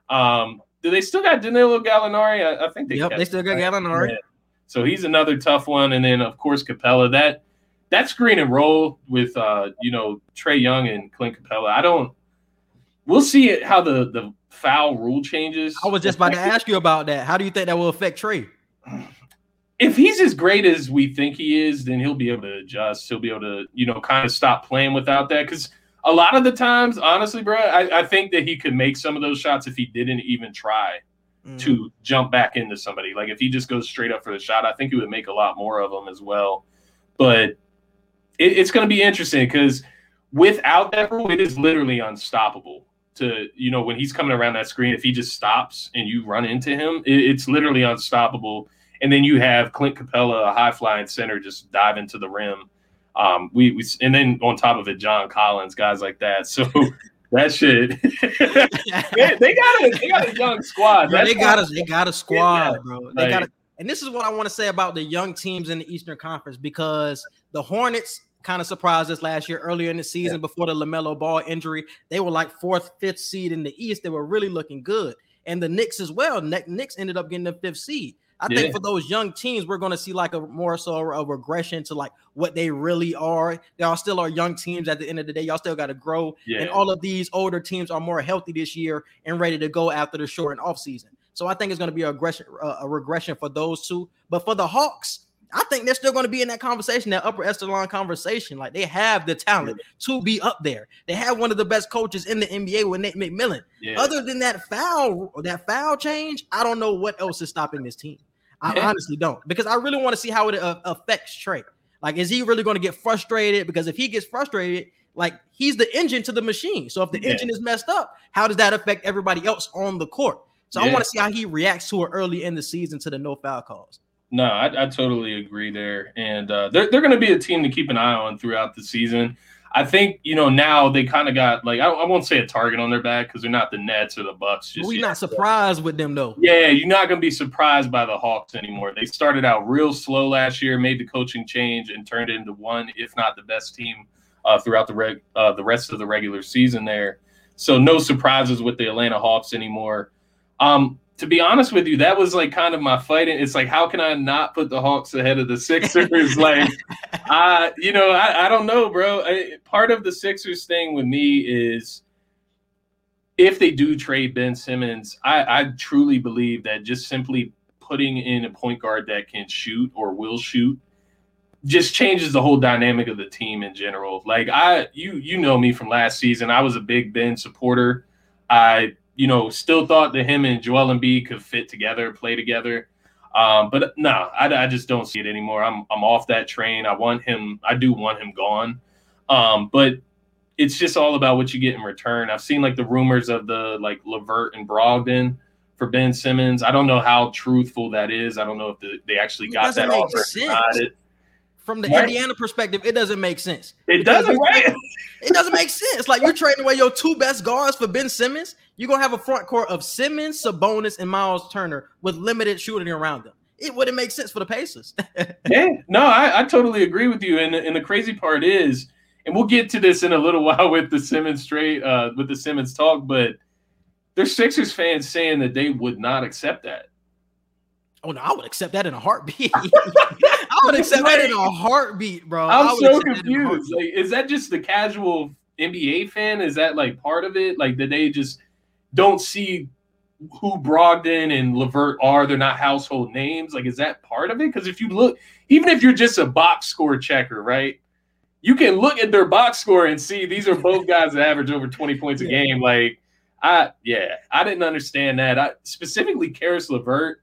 Um, do they still got Danilo Gallinari? I, I think they. yep, kept they still got him. Gallinari. Yeah. So he's another tough one, and then of course Capela. That that screen and roll with uh, you know Trae Young and Clint Capela. I don't. We'll see it, how the the foul rule changes. I was just about to ask you about that. How do you think that will affect Trae? if he's as great as we think he is, then he'll be able to adjust. He'll be able to, you know, kind of stop playing without that. Because a lot of the times, honestly, bro, I, I think that he could make some of those shots if he didn't even try Mm. to jump back into somebody. Like if he just goes straight up for the shot, I think he would make a lot more of them as well. But it, it's going to be interesting because without that rule, it is literally unstoppable. To you know, when he's coming around that screen, if he just stops and you run into him, it, it's literally unstoppable. And then you have Clint Capela, a high flying center, just dive into the rim. Um, we, we and then on top of it, John Collins, guys like that. (laughs) So that shit, (laughs) they, they got a they got a young squad. That's they got a they got a squad, Yeah, bro. They like- got a, and this is what I want to say about the young teams in the Eastern Conference because the Hornets kind of surprised us last year earlier in the season before the LaMelo Ball injury. They were like fourth, fifth seed in the East. They were really looking good, and the Knicks as well. Nick- Knicks ended up getting the fifth seed. I Yeah. think for those young teams, we're going to see like a more so a regression to like what they really are. Y'all still are young teams at the end of the day. Y'all still got to grow. Yeah. And all of these older teams are more healthy this year and ready to go after the short and off season. So I think it's going to be a regression, uh, a regression for those two. But for the Hawks, I think they're still going to be in that conversation, that upper echelon conversation. Like they have the talent to be up there. They have one of the best coaches in the NBA with Nate McMillan. yeah. Other than that foul, that foul change, I don't know what else is stopping this team. I (laughs) honestly don't because I really want to see how it uh, affects Trae. Like, is he really going to get frustrated? Because if he gets frustrated, like he's the engine to the machine. So if the Yeah. engine is messed up, how does that affect everybody else on the court? So I want to see how he reacts to it early in the season to the no foul calls. No, I, I totally agree there, and uh, they're they're going to be a team to keep an eye on throughout the season. I think you know now they kind of got like I, I, won't say a target on their back because they're not the Nets or the Bucks. Just we're not surprised with them though. Yeah, you're not gonna be surprised by the Hawks anymore. They started out real slow last year, made the coaching change, and turned into one, if not the best team uh, throughout the reg uh, the rest of the regular season there. So no surprises with the Atlanta Hawks anymore. Um, to be honest with you, that was like kind of my fighting. It's like, how can I not put the Hawks ahead of the Sixers? (laughs) like, I, you know, I, I don't know, bro. I, part of the Sixers thing with me is if they do trade Ben Simmons, I, I truly believe that just simply putting in a point guard that can shoot or will shoot just changes the whole dynamic of the team in general. Like I, you, you know me from last season. I was a big Ben supporter. I you know, still thought that him and Joel Embiid could fit together, play together. Um, but no, I, I, just don't see it anymore. I'm I'm off that train. I want him. I do want him gone. Um, but it's just all about what you get in return. I've seen like the rumors of the like LeVert and Brogdon for Ben Simmons. I don't know how truthful that is. I don't know if the, they actually got that offer. From the right. Indiana perspective, it doesn't make sense. It doesn't, right? (laughs) It doesn't make sense. Like you're trading away your two best guards for Ben Simmons. You're gonna have a front court of Simmons, Sabonis, and Miles Turner with limited shooting around them. It wouldn't make sense for the Pacers. (laughs) yeah, no, I, I totally agree with you. And, and the crazy part is, and we'll get to this in a little (laughs) while with the Simmons trade, uh, with the Simmons talk, but there's Sixers fans saying that they would not accept that. Oh no, I would accept that in a heartbeat. (laughs) I would accept that in a heartbeat, bro. I'm so confused. Like, is that just the casual NBA fan? Is that like part of it? Like, did they just don't see who Brogdon and LeVert are. They're not household names. Like, is that part of it? Because if you look, even if you're just a box score checker, right? You can look at their box score and see these are both guys that average over 20 points a game. Like, I yeah, I didn't understand that. I specifically Caris LeVert.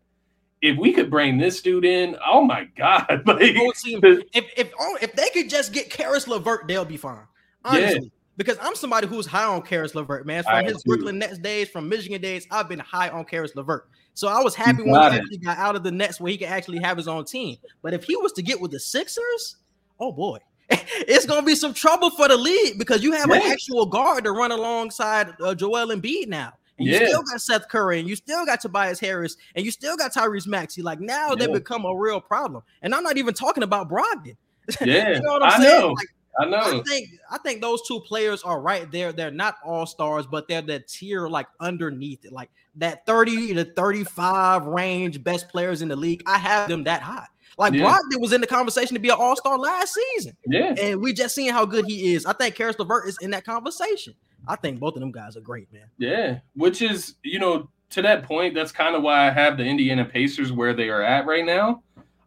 If we could bring this dude in, oh my god! (laughs) Like, if if oh, if they could just get Caris LeVert, they'll be fine. Honestly. Yeah because I'm somebody who's high on Caris LeVert, man. From his Brooklyn Nets days, from Michigan days, I've been high on Caris LeVert. So I was happy when he actually got out of the Nets where he could actually have his own team. But if he was to get with the Sixers, oh boy, (laughs) it's gonna be some trouble for the league because you have yeah. an actual guard to run alongside uh, Joel Embiid now. And you still got Seth Curry, and you still got Tobias Harris, and you still got Tyrese Maxey. Like now, yeah. they become a real problem. And I'm not even talking about Brogdon. (laughs) Yeah, you know what I'm I saying? Know. Like, I know. I think I think those two players are right there. They're not all stars, but they're the tier like underneath it, like that 30 to 35 range best players in the league. I have them that high. Like yeah. Brogdon was in the conversation to be an all-star last season. Yeah. And we just seeing how good he is. I think Caris LeVert is in that conversation. I think both of them guys are great, man. Yeah. Which is, you know, to that point, that's kind of why I have the Indiana Pacers where they are at right now.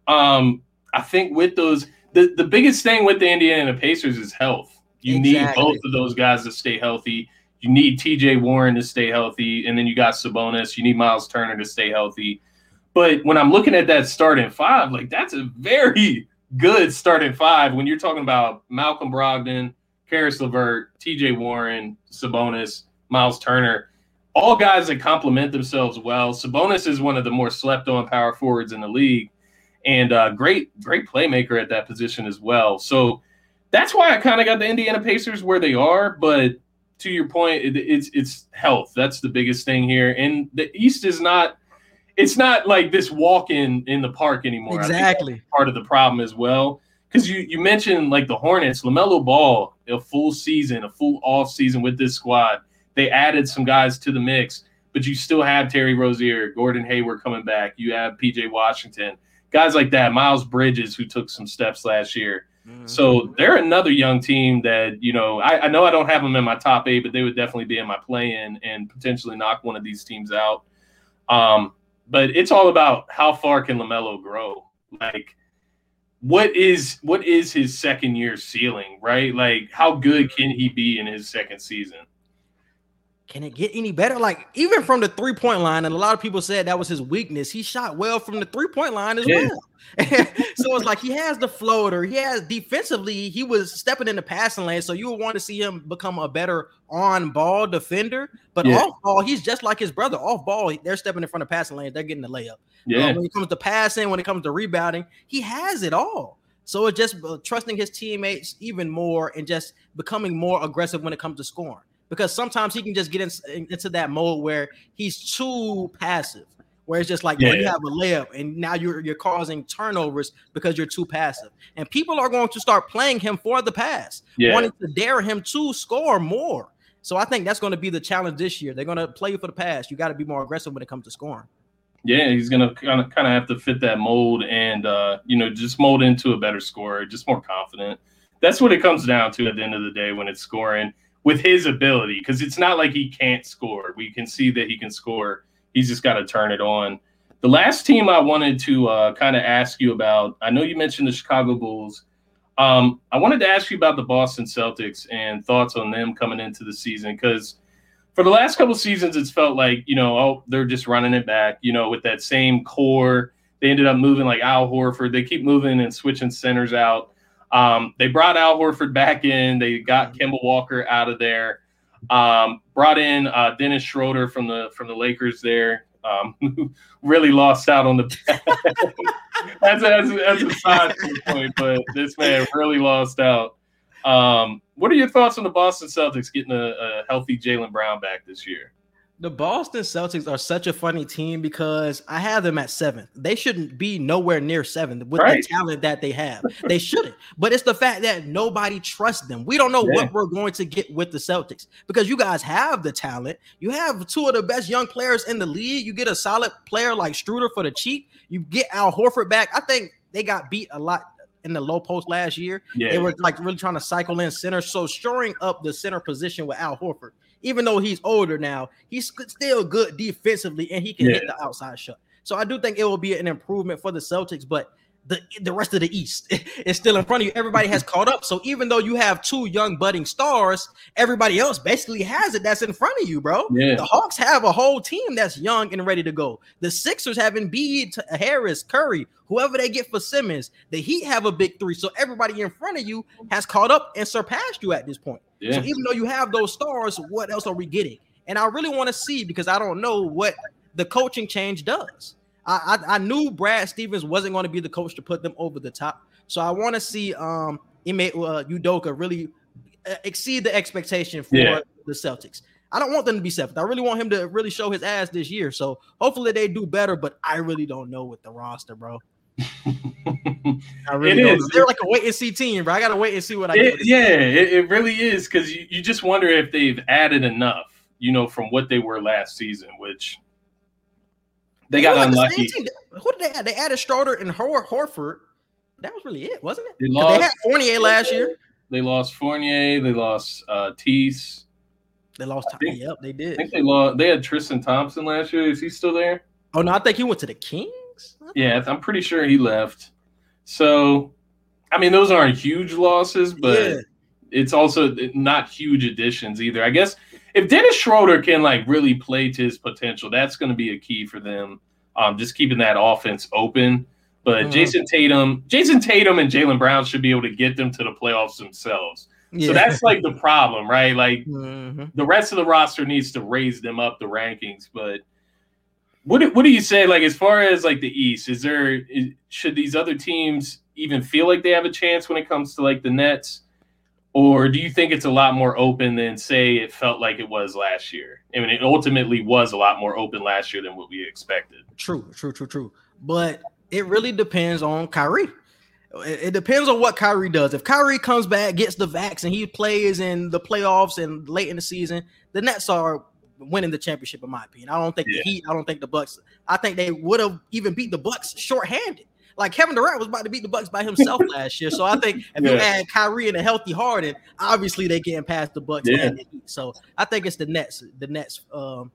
Um, I think with those the, the biggest thing with the Indiana Pacers is health. You exactly. need both of those guys to stay healthy. You need TJ Warren to stay healthy, and then you got Sabonis. You need Miles Turner to stay healthy. But when I'm looking at that starting five, like that's a very good starting five when you're talking about Malcolm Brogdon, Caris LeVert, TJ Warren, Sabonis, Miles Turner, all guys that complement themselves well. Sabonis is one of the more slept on power forwards in the league and uh, great, great playmaker at that position as well. So that's why I kind of got the Indiana Pacers where they are. But to your point, it, it's it's health. That's the biggest thing here. And the East is not. It's not like this walk in in the park anymore. Exactly. part of the problem as well. Because you you mentioned like the Hornets, LaMelo Ball, a full season, a full off season with this squad. They added some guys to the mix, but you still have Terry Rozier, Gordon Hayward coming back. You have PJ Washington guys like that, Miles Bridges, who took some steps last year. Mm-hmm. So they're another young team that, you know, I, I, know I don't have them in my top eight, but they would definitely be in my play in and potentially knock one of these teams out. Um, but it's all about how far can LaMelo grow? Like, what is what is his second year ceiling, right? Like, how good can he be in his second season? Can it get any better? Like even from the three point line, and a lot of people said that was his weakness. He shot well from the three point line as yeah. well. (laughs) so it's like he has the floater. He has defensively, he was stepping in the passing lane. So you would want to see him become a better on ball defender. But yeah. off ball, he's just like his brother. Off ball, they're stepping in front of passing lanes. They're getting the layup. Yeah. Um, when it comes to passing, when it comes to rebounding, he has it all. So it's just uh, trusting his teammates even more and just becoming more aggressive when it comes to scoring. Because sometimes he can just get in, into that mode where he's too passive, where it's just like yeah. you have a layup and now you're you're causing turnovers because you're too passive. And people are going to start playing him for the pass, yeah. wanting to dare him to score more. So I think that's going to be the challenge this year. They're going to play you for the pass. You got to be more aggressive when it comes to scoring. Yeah, he's gonna kind of kind of have to fit that mold and uh, you know just mold into a better scorer, just more confident. That's what it comes down to at the end of the day when it's scoring with his ability, because it's not like he can't score. We can see that he can score. He's just got to turn it on. The last team I wanted to uh, kind of ask you about, I know you mentioned the Chicago Bulls. Um, I wanted to ask you about the Boston Celtics and thoughts on them coming into the season because for the last couple seasons, it's felt like you know, oh, they're just running it back. You know, with that same core, they ended up moving like Al Horford. They keep moving and switching centers out. Um, they brought Al Horford back in. They got mm-hmm. Kemba Walker out of there. Um, brought in uh, Dennis Schroeder from the from the Lakers there. Um, (laughs) really lost out on the. (laughs) that's, that's, that's a side (laughs) point, but this man really lost out. Um, what are your thoughts on the Boston Celtics getting a, a healthy Jaylen Brown back this year? The Boston Celtics are such a funny team because I have them at seventh. They shouldn't be nowhere near seventh with right. the talent that they have. They shouldn't. But it's the fact that nobody trusts them. We don't know yeah. what we're going to get with the Celtics because you guys have the talent. You have two of the best young players in the league. You get a solid player like Schroeder for the cheap. You get Al Horford back. I think they got beat a lot in the low post last year. Yeah. They were like really trying to cycle in center. So shoring up the center position with Al Horford, even though he's older now, he's still good defensively and he can yeah. hit the outside shot. So I do think it will be an improvement for the Celtics, but the the rest of the East (laughs) is still in front of you. Everybody has caught up. So even though you have two young budding stars, everybody else basically has it that's in front of you, bro. Yeah. The Hawks have a whole team that's young and ready to go. The Sixers have Embiid, Harris, Curry, whoever they get for Simmons. The Heat have a big three. So everybody in front of you has caught up and surpassed you at this point. Yeah. So even though you have those stars, what else are we getting? And I really want to see because I don't know what the coaching change does. I, I, I knew Brad Stevens wasn't going to be the coach to put them over the top. So I want to see um Ime uh, Udoka really uh, exceed the expectation for yeah. the Celtics. I don't want them to be seventh. I really want him to really show his ass this year. So hopefully they do better, but I really don't know with the roster, bro. (laughs) I really it is. They're like a wait and see team, bro. I gotta wait and see what I it, get. Yeah, it, it, really is because you, you just wonder if they've added enough, you know, from what they were last season, which they got unlucky. The Who did they add? They added Schroeder and Hor- Horford. That was really it, wasn't it? They, lost, they had Fournier last year. They lost Fournier. They lost uh, Tease. They lost. Think, yep, they did. I think they lost. They had Tristan Thompson last year. Is he still there? Oh no, I think he went to the Kings. Yeah, I'm pretty sure he left. So, I mean, those aren't huge losses, but yeah. it's also not huge additions either. I guess if Dennis Schroeder can like really play to his potential, that's going to be a key for them. Um, just keeping that offense open. But mm. Jayson Tatum, Jayson Tatum and Jaylen Brown should be able to get them to the playoffs themselves. Yeah. So that's like the problem, right? Like mm-hmm. the rest of the roster needs to raise them up the rankings. But what do, what do you say? Like as far as like the East, is there is, should these other teams even feel like they have a chance when it comes to like the Nets? Or do you think it's a lot more open than say it felt like it was last year? I mean, it ultimately was a lot more open last year than what we expected. True, true, true, true. But it really depends on Kyrie. It depends on what Kyrie does. If Kyrie comes back, gets the vax, and he plays in the playoffs and late in the season, the Nets are winning the championship, in my opinion. I don't think yeah. the Heat, I don't think the Bucks. I think they would have even beat the Bucks shorthanded. Like Kevin Durant was about to beat the Bucks by himself (laughs) last year. So I think if yeah. you add Kyrie and a healthy Harden, obviously they getting pass the Bucks yeah. and the Heat. So I think it's the Nets, the Nets, um,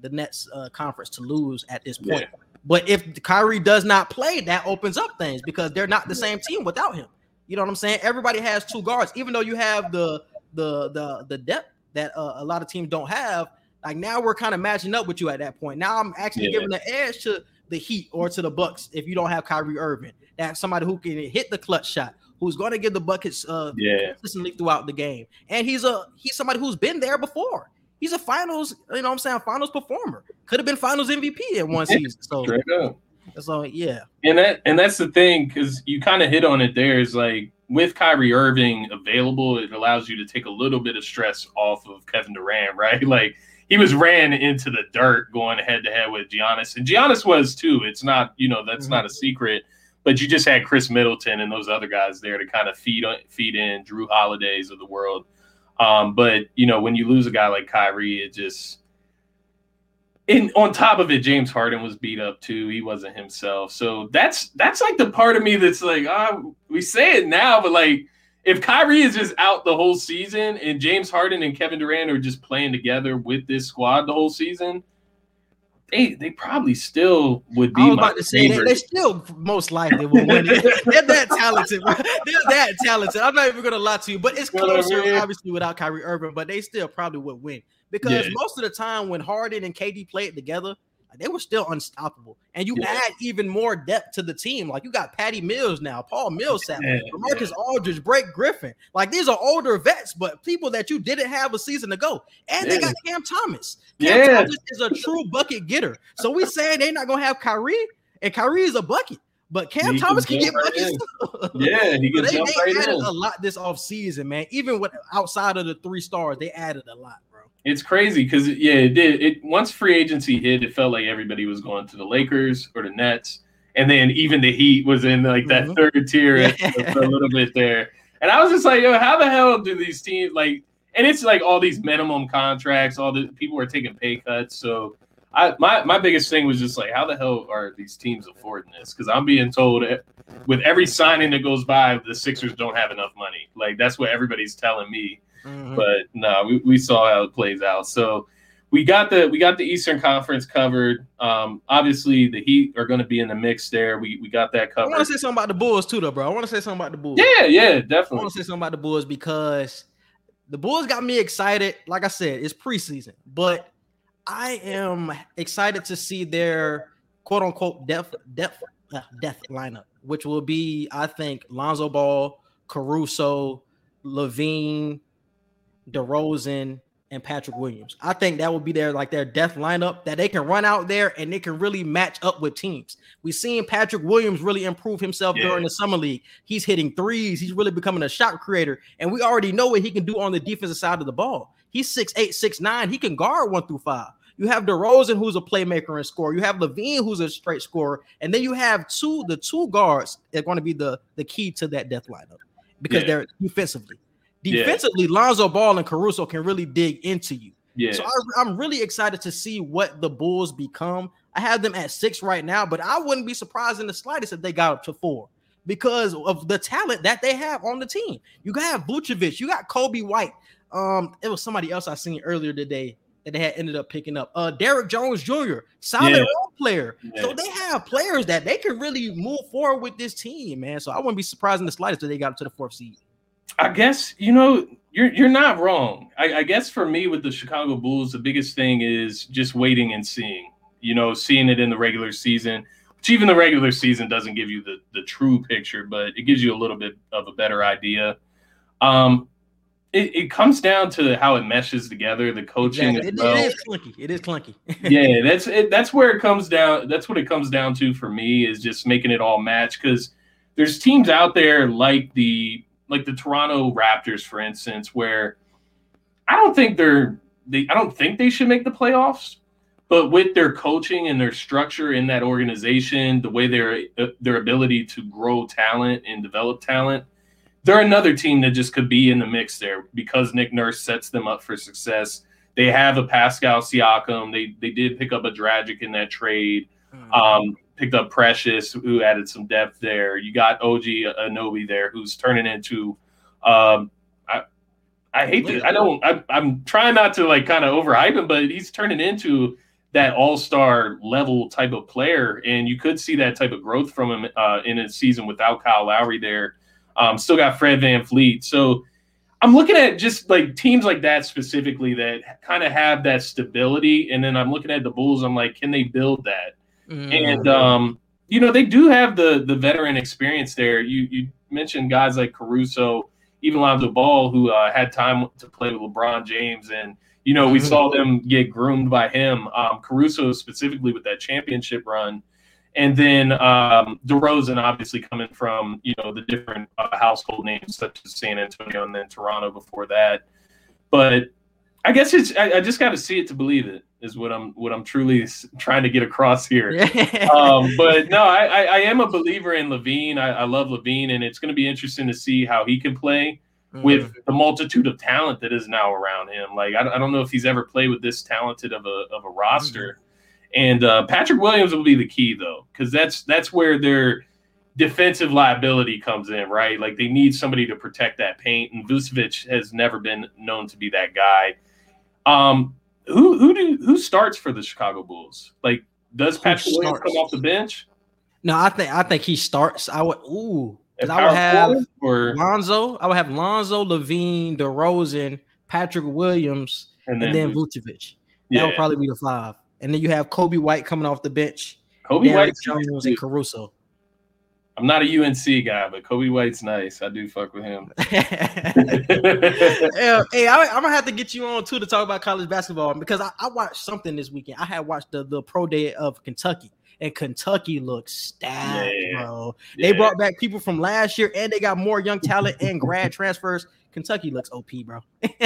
the Nets uh, conference to lose at this point. Yeah. But if Kyrie does not play, that opens up things because they're not the same team without him. You know what I'm saying? Everybody has two guards, even though you have the the the the depth that uh, a lot of teams don't have. Like now we're kind of matching up with you at that point. Now I'm actually yeah. giving the edge to the Heat or to the Bucks if you don't have Kyrie Irving. That's somebody who can hit the clutch shot, who's going to get the buckets uh, yeah. consistently throughout the game. And he's a he's somebody who's been there before. He's a finals, you know what I'm saying, finals performer. Could have been finals MVP in one season. So So yeah, and that and that's the thing because you kind of hit on it. There is like with Kyrie Irving available, it allows you to take a little bit of stress off of Kevin Durant, (laughs) right? Like he was ran into the dirt going head to head with Giannis, and Giannis was too. It's not you know that's mm-hmm. not a secret. But you just had Khris Middleton and those other guys there to kind of feed on, feed in Jrue Holidays of the world. Um, but you know when you lose a guy like Kyrie, it just and on top of it, James Harden was beat up too. He wasn't himself. So that's that's like the part of me that's like, ah, we say it now, but like if Kyrie is just out the whole season and James Harden and Kevin Durant are just playing together with this squad the whole season, they they probably still would be. I was about to say they, they, still most likely will win. (laughs) They're that talented. They're that talented. I'm not even gonna lie to you, but it's closer, obviously, without Kyrie Irving. But they still probably would win because yeah. most of the time when Harden and KD played together, they were still unstoppable. And you yeah. add even more depth to the team. Like you got Patty Mills now, Paul Millsap, yeah. Marcus. Aldridge, Blake Griffin. Like these are older vets, but people that you didn't have a season ago. And yeah. they got Cam Thomas. Cam yeah. Thomas is a true bucket getter. So we saying they're not gonna have Kyrie, and Kyrie is a bucket. But Cam he Thomas can, can get buckets. (laughs) yeah, he can so they, jump they right added in. a lot this offseason, man. Even with outside of the three stars, they added a lot. It's crazy because yeah, it did. It once free agency hit, it felt like everybody was going to the Lakers or the Nets, and then even the Heat was in like that mm-hmm. third tier yeah. (laughs) a little bit there. And I was just like, yo, how the hell do these teams like? And it's like all these minimum contracts, all the people are taking pay cuts. So, I my my biggest thing was just like, how the hell are these teams affording this? Because I'm being told with every signing that goes by, the Sixers don't have enough money. Like that's what everybody's telling me. Mm-hmm. But no, we, we saw how it plays out. So we got the we got the Eastern Conference covered. Um, obviously the Heat are going to be in the mix there. We we got that covered. I want to say something about the Bulls too, though, bro. I want to say something about the Bulls. Yeah, yeah, definitely. I want to say something about the Bulls because the Bulls got me excited. Like I said, it's preseason, but I am excited to see their quote unquote depth depth uh, death lineup, which will be I think Lonzo Ball, Caruso, LaVine, DeRozan, and Patrick Williams. I think that would be their like their death lineup that they can run out there and they can really match up with teams. We've seen Patrick Williams really improve himself yeah. during the summer league. He's hitting threes, he's really becoming a shot creator, and we already know what he can do on the defensive side of the ball. He's six eight, six nine. He can guard one through five. You have DeRozan, who's a playmaker and scorer. You have LaVine, who's a straight scorer, and then you have two the two guards that are going to be the the key to that death lineup because yeah. they're defensively. Defensively, yeah. Lonzo Ball and Caruso can really dig into you. Yeah. So I, am really excited to see what the Bulls become. I have them at six right now, but I wouldn't be surprised in the slightest if they got up to four because of the talent that they have on the team. You got have Vucevic, you got Coby White. Um, it was somebody else I seen earlier today that they had ended up picking up. Uh, Derrick Jones Jr., solid yeah. role player. Yeah. So they have players that they can really move forward with this team, man. So I wouldn't be surprised in the slightest if they got up to the fourth seed. I guess you know you're you're not wrong. I, I, guess for me with the Chicago Bulls, the biggest thing is just waiting and seeing. You know, seeing it in the regular season, which even the regular season doesn't give you the the true picture, but it gives you a little bit of a better idea. Um, it, it comes down to how it meshes together, the coaching. Exactly. It, well. it is clunky. It is clunky. (laughs) yeah, that's it. That's where it comes down. That's what it comes down to for me is just making it all match because there's teams out there like the like the Toronto Raptors, for instance, where I don't think they're they I don't think they should make the playoffs, but with their coaching and their structure in that organization, the way their uh, their ability to grow talent and develop talent, they're another team that just could be in the mix there because Nick Nurse sets them up for success. They have a Pascal Siakam. They they did pick up a Dragic in that trade. Mm-hmm. Um, picked up Precious, who added some depth there. You got OG Anunoby there, who's turning into. Um, I I hate to. I don't. I, I'm trying not to like kind of overhype him, but he's turning into that all star level type of player, and you could see that type of growth from him uh, in a season without Kyle Lowry there. Um, still got Fred VanVleet, so. I'm looking at just like teams like that specifically that kind of have that stability, and then I'm looking at the Bulls. I'm like, can they build that? Mm. And um, you know, they do have the the veteran experience there. You you mentioned guys like Caruso, even Lonzo Ball, who uh, had time to play with LeBron James, and you know, we mm-hmm. saw them get groomed by him. Um, Caruso specifically with that championship run. And then um, DeRozan, obviously coming from you know the different uh, household names such as San Antonio and then Toronto before that. But I guess it's I, I just got to see it to believe it is what I'm what I'm truly trying to get across here. um, but no, I, I, I am a believer in LaVine. I, I love LaVine, and it's going to be interesting to see how he can play mm. with the multitude of talent that is now around him. Like I, I don't know if he's ever played with this talented of a of a roster. Mm. And uh, Patrick Williams will be the key though, because that's that's where their defensive liability comes in, right? Like they need somebody to protect that paint, and Vucevic has never been known to be that guy. Um, who who do who starts for the Chicago Bulls? Like, does Patrick Williams come off the bench? No, I think I think he starts. I would ooh, I would have or Lonzo. I would have Lonzo, LaVine, DeRozan, Patrick Williams, and then, and then Vucevic. Yeah. That would probably be the five. And then you have Coby White coming off the bench. Coby White Jones and Caruso. I'm not a UNC guy, but Coby White's nice. I do fuck with him. (laughs) hey, I, am gonna have to get you on too to talk about college basketball because I, I, watched something this weekend. I had watched the, the pro day of Kentucky, and Kentucky looks stacked, yeah. bro. They brought back people from last year, and they got more young talent and grad transfers. Kentucky looks OP, bro. (laughs)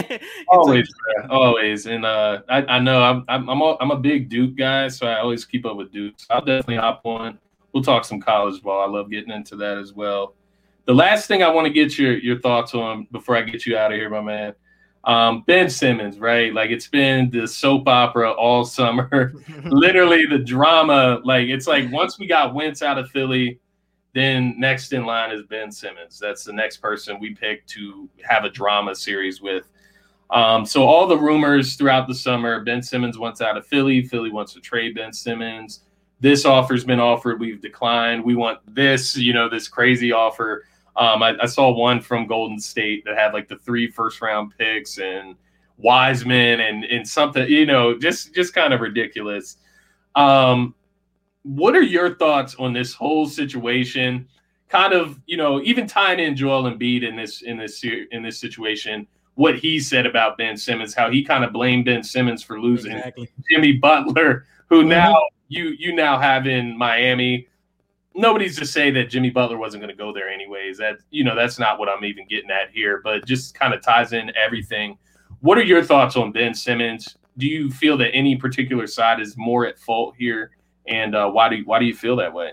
always, bro. always. And uh, I, I know I'm I'm I'm a, I'm a big Duke guy, so I always keep up with Duke. So I'll definitely hop on we'll talk some college ball. I love getting into that as well. The last thing I want to get your your thoughts on before I get you out of here, my man. Um, ben Simmons, right? Like it's been the soap opera all summer. (laughs) Literally the drama. Like it's like once we got Wentz out of Philly, then next in line is Ben Simmons. That's the next person we pick to have a drama series with. Um, so all the rumors throughout the summer, Ben Simmons wants out of Philly. Philly wants to trade Ben Simmons this offer's been offered, we've declined. We want this, you know, this crazy offer. Um, I, I, saw one from Golden State that had like the three first round picks and Wiseman and and something, you know, just just kind of ridiculous. Um, what are your thoughts on this whole situation? Kind of, you know, even tying in Joel Embiid in this in this in this situation, what he said about Ben Simmons, how he kind of blamed Ben Simmons for losing exactly. Jimmy Butler, who mm-hmm. now you you now have in Miami. Nobody's to say that Jimmy Butler wasn't going to go there anyways. That you know that's not what I'm even getting at here, but just kind of ties in everything. What are your thoughts on Ben Simmons? Do you feel that any particular side is more at fault here, and uh, why do you, why do you feel that way?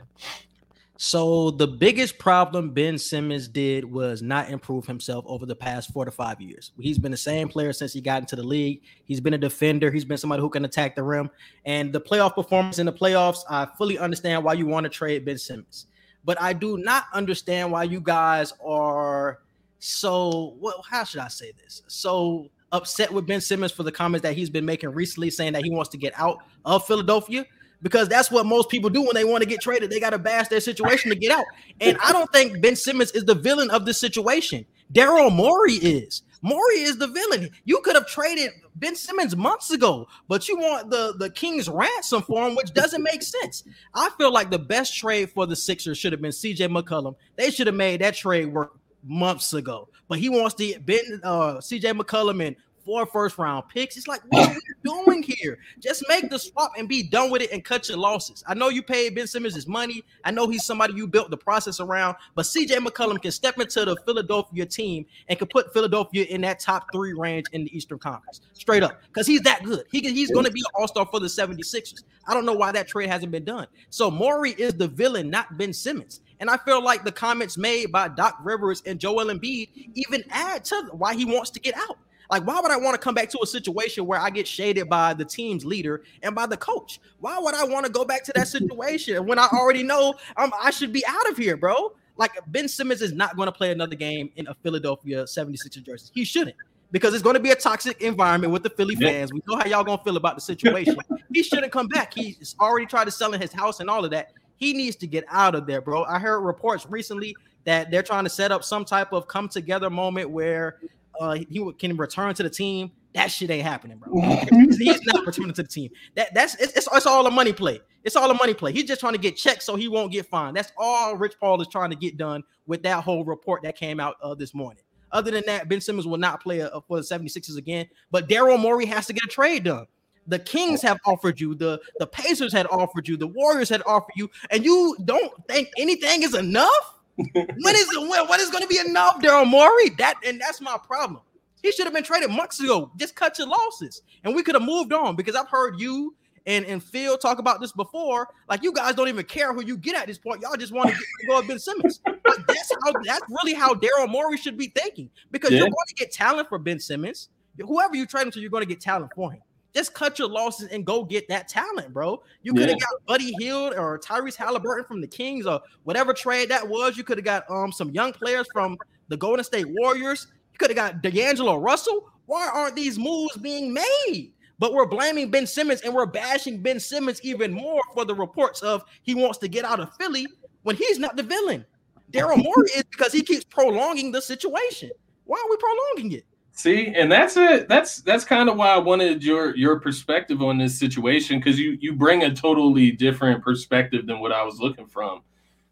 So the biggest problem Ben Simmons did was not improve himself over the past four to five years. He's been the same player since he got into the league. He's been a defender. He's been somebody who can attack the rim. And the playoff performance in the playoffs, I fully understand why you want to trade Ben Simmons. But I do not understand why you guys are so well, how should I say this? So upset with Ben Simmons for the comments that he's been making recently, saying that he wants to get out of Philadelphia because that's what most people do when they want to get traded. They got to bash their situation to get out. And I don't think Ben Simmons is the villain of this situation. Daryl Morey is. Morey is the villain. You could have traded Ben Simmons months ago, but you want the, the King's ransom for him, which doesn't make sense. I feel like the best trade for the Sixers should have been CJ McCollum. They should have made that trade work months ago. But he wants to Ben uh, CJ McCollum and four first round picks. It's like, what are we (laughs) doing here? Just make the swap and be done with it and cut your losses. I know you paid Ben Simmons his money. I know he's somebody you built the process around, but CJ McCollum can step into the Philadelphia team and can put Philadelphia in that top three range in the Eastern Conference. Straight up. Because he's that good. He can, he's going to be an all-star for the 76ers. I don't know why that trade hasn't been done. So Morey is the villain, not Ben Simmons. And I feel like the comments made by Doc Rivers and Joel Embiid even add to why he wants to get out. Like, why would I want to come back to a situation where I get shaded by the team's leader and by the coach? Why would I want to go back to that situation when I already know um, I should be out of here, bro? Like, Ben Simmons is not going to play another game in a Philadelphia 76er jersey. He shouldn't because it's going to be a toxic environment with the Philly fans. We know how y'all going to feel about the situation. (laughs) he shouldn't come back. He's already tried to sell in his house and all of that. He needs to get out of there, bro. I heard reports recently that they're trying to set up some type of come together moment where uh, he can return to the team. That shit ain't happening, bro. (laughs) He's not returning to the team. That that's it's, it's, it's, all a money play. It's all a money play. He's just trying to get checked so he won't get fined. That's all Rich Paul is trying to get done with that whole report that came out uh, this morning. Other than that, Ben Simmons will not play uh, for the 76ers again. But Daryl Morey has to get a trade done The Kings have offered you, the the Pacers had offered you, the Warriors had offered you, and you don't think anything is enough. When is it? When, what is going to be enough, Daryl Morey? That and that's my problem. He should have been traded months ago. Just cut your losses, and we could have moved on. Because I've heard you and and Phil talk about this before. Like you guys don't even care who you get at this point. Y'all just want to go at Ben Simmons. But that's how that's really how Daryl Morey should be thinking. Because yeah. you're going to get talent for Ben Simmons. Whoever you trade him to, you're going to get talent for him. Just cut your losses and go get that talent, bro. You could have yeah. got Buddy Hield or Tyrese Halliburton from the Kings or whatever trade that was. You could have got um some young players from the Golden State Warriors. You could have got D'Angelo Russell. Why aren't these moves being made? But we're blaming Ben Simmons and we're bashing Ben Simmons even more for the reports of he wants to get out of Philly when he's not the villain. Daryl Morey is because he keeps prolonging the situation. Why are we prolonging it? See, and that's it. That's that's kind of why I wanted your your perspective on this situation because you you bring a totally different perspective than what I was looking from.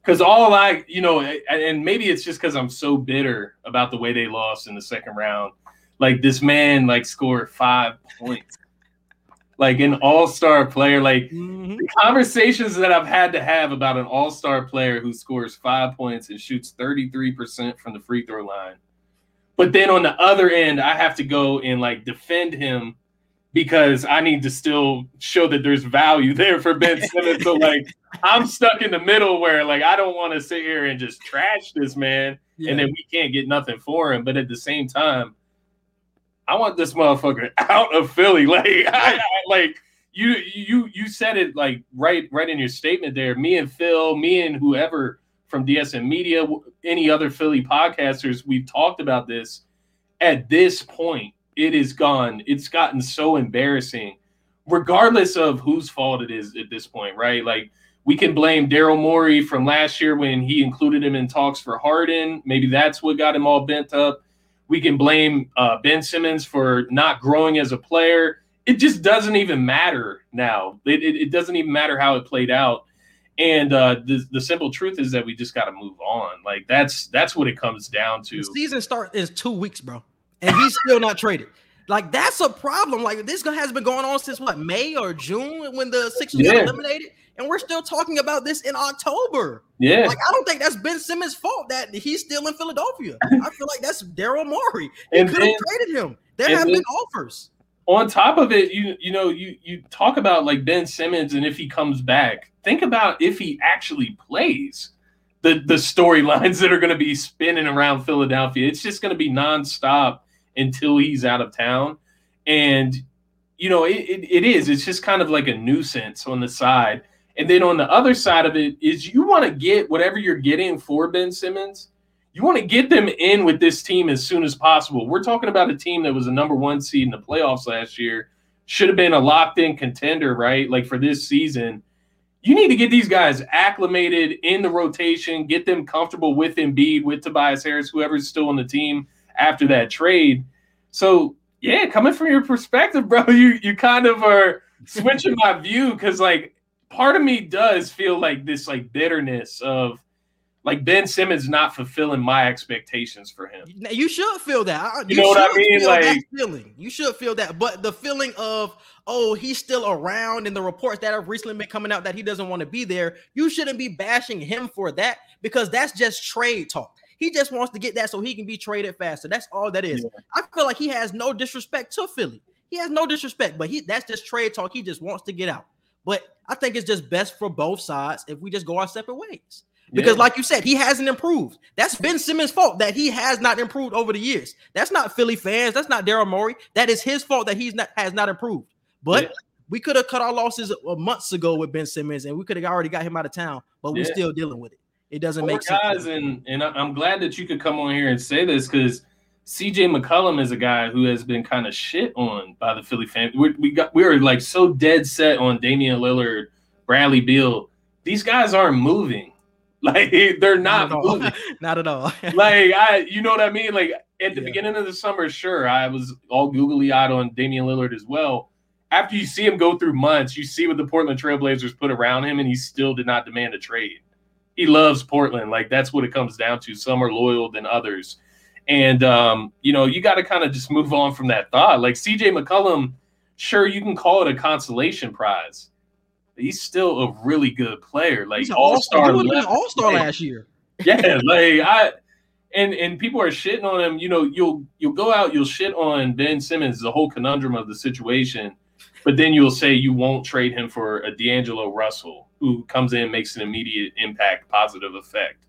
Because all I, you know, and maybe it's just because I'm so bitter about the way they lost in the second round. Like this man, like scored five points like an all-star player like mm-hmm. the conversations that i've had to have about an all-star player who scores five points and shoots 33% from the free throw line but then on the other end i have to go and like defend him because i need to still show that there's value (laughs) there for ben simmons so like i'm stuck in the middle where like i don't want to sit here and just trash this man yeah. and then we can't get nothing for him but at the same time I want this motherfucker (laughs) out of Philly. (laughs) Like, I, I, like you, you, you said it like right, right in your statement there. Me and Phil, me and whoever from DSM Media, any other Philly podcasters, we've talked about this. At this point, it is gone. It's gotten so embarrassing, regardless of whose fault it is at this point, right? Like we can blame Daryl Morey from last year when he included him in talks for Harden. Maybe that's what got him all bent up. We can blame uh, Ben Simmons for not growing as a player. It just doesn't even matter now. It, it, it doesn't even matter how it played out. And uh, the the simple truth is that we just got to move on. Like that's that's what it comes down to. The season start is two weeks, bro, and he's still not traded. Like that's a problem. Like this has been going on since what May or June when the Sixers yeah. got eliminated and we're still talking about this in October. Yeah, like I don't think that's Ben Simmons' fault that he's still in Philadelphia. I feel like that's Daryl Morey. They (laughs) could have traded him. There have then, been offers. On top of it, you you know you you talk about like Ben Simmons and if he comes back, think about if he actually plays. The the storylines (laughs) that are going to be spinning around Philadelphia. It's just going to be nonstop until he's out of town, and you know it, it, it is. It's just kind of like a nuisance on the side and then on the other side of it is you want to get whatever you're getting for Ben Simmons, you want to get them in with this team as soon as possible. We're talking about a team that was a number one seed in the playoffs last year, should have been a locked in contender, right? Like for this season. You need to get these guys acclimated in the rotation, get them comfortable with Embiid, with Tobias Harris, whoever's still on the team after that trade. So, yeah, coming from your perspective, bro, (laughs) you you kind of are switching my view because like part of me does feel like this like bitterness of like Ben Simmons not fulfilling my expectations for him. You should feel that. You, you know what I mean? Like feeling. You should feel that. But the feeling of oh he's still around and the reports that have recently been coming out that he doesn't want to be there, you shouldn't be bashing him for that because that's just trade talk. He just wants to get that so he can be traded faster. That's all that is. Yeah. I feel like he has no disrespect to Philly. He has no disrespect, but he that's just trade talk. He just wants to get out. But I think it's just best for both sides if we just go our separate ways. Because, yeah. like you said, he hasn't improved. That's Ben Simmons' fault that he has not improved over the years. That's not Philly fans. That's not Daryl Morey. That is his fault that he's not has not improved. But yeah. we could have cut our losses uh, months ago with Ben Simmons, and we could have already got him out of town. But we're still dealing with it. It doesn't Poor make sense. Guys, and and I'm glad that you could come on here and say this because CJ McCollum is a guy who has been kind of shit on by the Philly fans. We, we got we were like so dead set on Damian Lillard, Bradley Beal. These guys aren't moving. (laughs) Like they're not, not moving. (laughs) not at all. (laughs) like I, you know what I mean? Like at the yeah. beginning of the summer, sure, I was all googly eyed on Damian Lillard as well. After you see him go through months, you see what the Portland Trailblazers put around him, and he still did not demand a trade. He loves Portland. Like that's what it comes down to. Some are loyal than others. And um, you know, you got to kind of just move on from that thought. Like CJ McCollum sure you can call it a consolation prize. He's still a really good player, like all star. All star last year. yeah, like I and and people are shitting on him. You know, you'll you'll go out, you'll shit on Ben Simmons, the whole conundrum of the situation, but then you'll say you won't trade him for a D'Angelo Russell who comes in, makes an immediate impact, positive effect.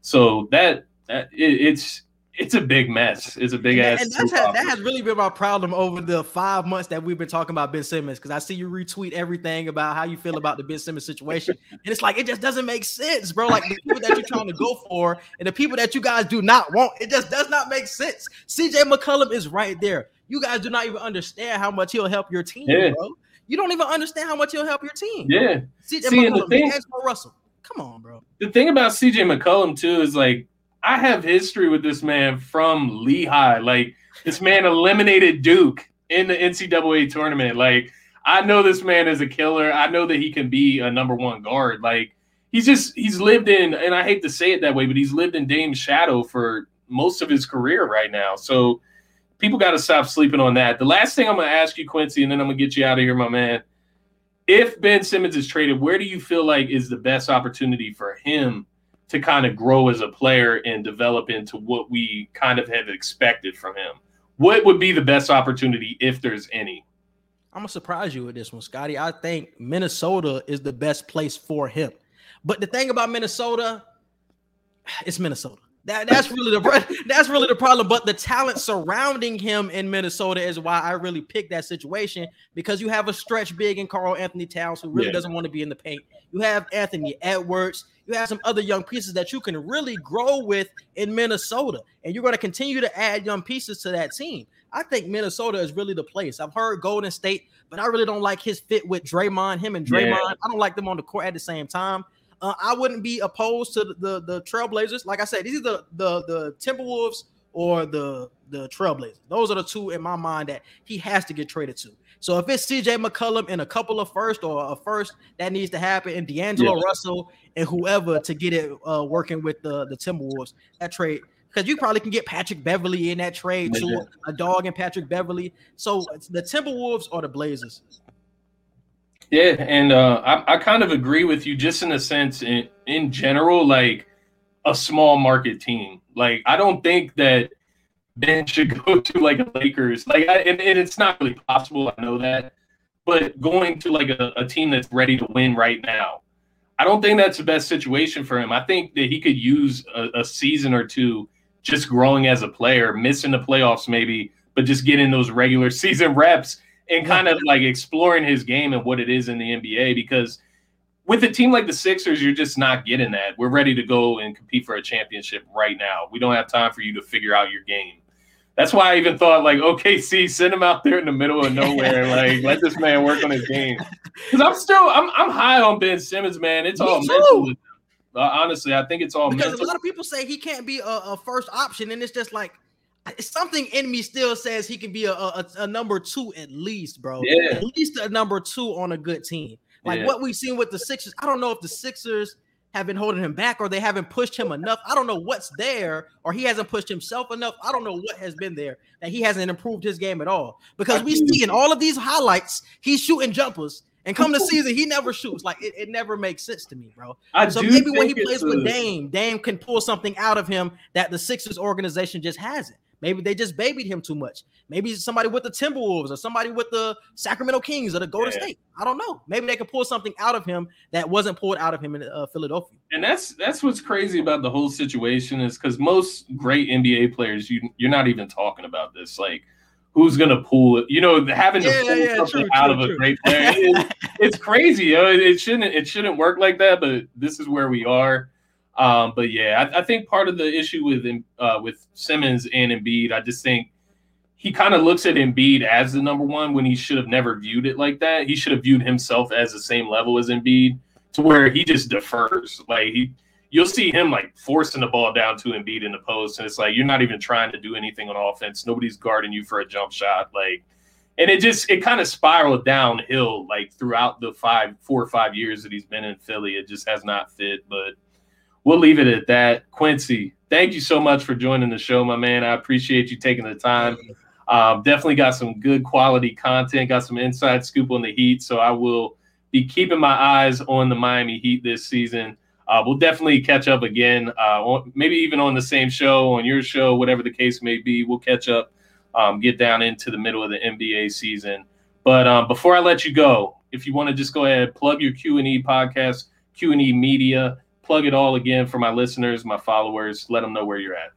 So that that it, it's it's a big mess. It's a big and ass. And that's that has really been my problem over the five months that we've been talking about Ben Simmons. Because I see you retweet everything about how you feel about the Ben Simmons situation, and it's like it just doesn't make sense, bro. Like the people that you're trying to go for, and the people that you guys do not want, it just does not make sense. CJ McCollum is right there. You guys do not even understand how much he'll help your team, yeah. bro. You don't even understand how much he'll help your team. Yeah. CJ See, McCollum, thing, Russell. Come on, bro. The thing about CJ McCollum too is like I have history with this man from Lehigh. Like this man eliminated Duke in the NCAA tournament. Like I know this man is a killer. I know that he can be a number one guard. Like he's just he's lived in, and I hate to say it that way, but he's lived in Dame's shadow for most of his career right now. So people got to stop sleeping on that. The last thing I'm going to ask you, Quincy, and then I'm going to get you out of here, my man. If Ben Simmons is traded, where do you feel like is the best opportunity for him to kind of grow as a player and develop into what we kind of have expected from him. What would be the best opportunity if there's any? I'm gonna surprise you with this one, Scotty. I think Minnesota is the best place for him. But the thing about Minnesota, it's Minnesota. That that's really the (laughs) that's really the problem. But the talent surrounding him in Minnesota is why I really picked that situation because you have a stretch big in Karl-Anthony Towns who really yeah. doesn't want to be in the paint. You have Anthony Edwards. You have some other young pieces that you can really grow with in Minnesota, and you're going to continue to add young pieces to that team. I think Minnesota is really the place. I've heard Golden State, but I really don't like his fit with Draymond. Him and Draymond, yeah. I don't like them on the court at the same time. Uh, I wouldn't be opposed to the, the, the Trailblazers. Like I said, these are the the the Timberwolves or the the Trailblazers. Those are the two in my mind that he has to get traded to. So if it's CJ McCollum in a couple of first or a first, that needs to happen, and D'Angelo yeah. Russell and whoever to get it uh, working with the the Timberwolves that trade. Because you probably can get Patrick Beverley in that trade too, a dog and Patrick Beverley. So the Timberwolves or the Blazers. Yeah, and uh, I, I kind of agree with you just in a sense in, in general, like a small market team. Like I don't think that Ben should go (laughs) to like a Lakers. Like I, and, and it's not really possible, I know that. But going to like a, a team that's ready to win right now, I don't think that's the best situation for him. I think that he could use a, a season or two just growing as a player, missing the playoffs maybe, but just getting those regular (laughs) season reps and kind of like exploring his game and what it is in the NBA because with a team like the Sixers, you're just not getting that. We're ready to go and compete for a championship right now. We don't have time for you to figure out your game. That's why I even thought like, OKC, (laughs) send him out there in the middle of nowhere, (laughs) like let this man work on his game. Because I'm still, I'm, I'm high on Ben Simmons, man. It's Me all too. mental. Uh, honestly, I think it's all because mental. a lot of people say he can't be a, a first option, and it's just like something in me still says he can be a, a, a, number two at least, bro. Yeah. At least a number two on a good team. Like yeah. what we've seen with the Sixers. I don't know if the Sixers have been holding him back or they haven't pushed him enough. I don't know what's there, or he hasn't pushed himself enough. I don't know what has been there that he hasn't improved his game at all. Because we see in all of these highlights, he's shooting jumpers. And come the season, he never shoots. Like it, it never makes sense to me, bro. I so maybe when he plays with Dame, Dame can pull something out of him that the Sixers organization just hasn't. Maybe they just babied him too much. Maybe somebody with the Timberwolves or somebody with the Sacramento Kings or the Golden yeah. State. I don't know. Maybe they could pull something out of him that wasn't pulled out of him in uh, Philadelphia. And that's that's what's crazy about the whole situation is because most great NBA players, you you're not even talking about this. Like, who's gonna pull it? You know, having to yeah, pull yeah, something true, out true, of true. a great player, it, it's crazy. You know, it, it shouldn't it shouldn't work like that. But this is where we are. Um, but yeah, I, I, think part of the issue with uh, with Simmons and Embiid, I just think he kind of looks at Embiid as the number one when he should have never viewed it like that. He should have viewed himself as the same level as Embiid, to where he just defers. Like he, you'll see him like forcing the ball down to Embiid in the post, and it's like you're not even trying to do anything on offense. Nobody's guarding you for a jump shot. Like, and it just it kind of spiraled downhill like throughout the five, four or five years that he's been in Philly. It just has not fit, but we'll leave it at that. Quincy, thank you so much for joining the show, my man. I appreciate you taking the time. Um, definitely got some good quality content, got some inside scoop on the Heat. So I will be keeping my eyes on the Miami Heat this season. Uh, we'll definitely catch up again, uh, maybe even on the same show, on your show, whatever the case may be. We'll catch up, um, get down into the middle of the NBA season. But um, before I let you go, if you want to just go ahead, plug your Q and E podcast, Q and E Media, plug it all again for my listeners, my followers. Let them know where you're at.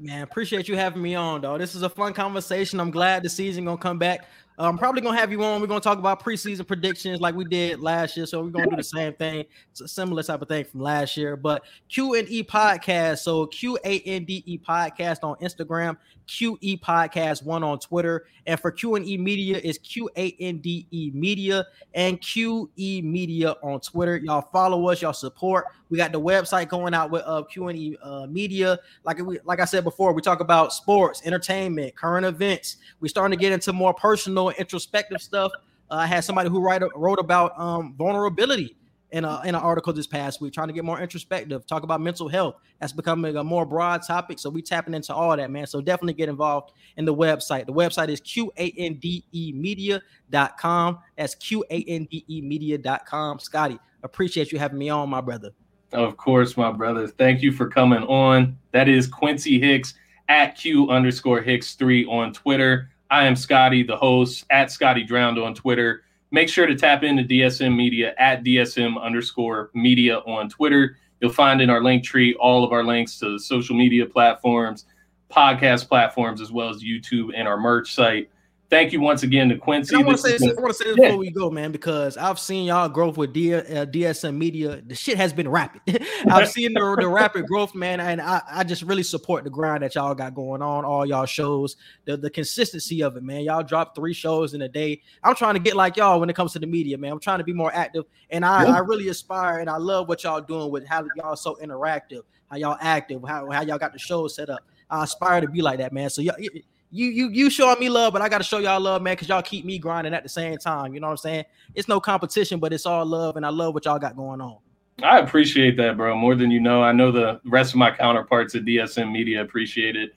Man, appreciate you having me on, though. This is a fun conversation. I'm glad the season gonna come back. I'm probably gonna have you on. We're gonna talk about preseason predictions like we did last year. So we're gonna do the same thing. It's a similar type of thing from last year. But Q and E podcast. So Q A N D E podcast on Instagram, QE Podcast One on Twitter, and for Q and E Media is Q A N D E Media and QE Media on Twitter. Y'all follow us, y'all support. We got the website going out with uh, Q and E uh, Media. Like we, like I said before, we talk about sports, entertainment, current events. We're starting to get into more personal, introspective stuff. Uh, I had somebody who write, wrote about um, vulnerability in a in an article this past week, trying to get more introspective, talk about mental health. That's becoming a more broad topic. So we tapping into all that, man. So definitely get involved in the website. The website is Q-A-N-D-E media.com. That's Q-A-N-D-E media.com. Scotty, appreciate you having me on, my brother. Of course, my brother. Thank you for coming on. That is Quincy Hicks at Q underscore Hicks three on Twitter. I am Scotty, the host at Scotty Drowned on Twitter make sure to tap into DSM Media at DSM underscore media on Twitter. You'll find in our link tree all of our links to the social media platforms, podcast platforms, as well as YouTube and our merch site thank you once again to Quincy. I want to say, this, I want to say this yeah. before we go, man, because I've seen y'all growth with D, uh, DSM Media. The shit has been rapid. (laughs) I've seen the, the rapid growth, man, and I, I just really support the grind that y'all got going on, all y'all shows, the, the consistency of it, man. Y'all drop three shows in a day. I'm trying to get like y'all when it comes to the media, man. I'm trying to be more active, and I, yeah. I really aspire and I love what y'all doing with how y'all so interactive, how y'all active, how, how y'all got the show set up. I aspire to be like that, man. So y'all you you you showing me love, but I got to show y'all love, man, because y'all keep me grinding at the same time. You know what I'm saying? It's no competition, but it's all love, and I love what y'all got going on. I appreciate that, bro, more than you know. I know the rest of my counterparts at DSM Media appreciate it.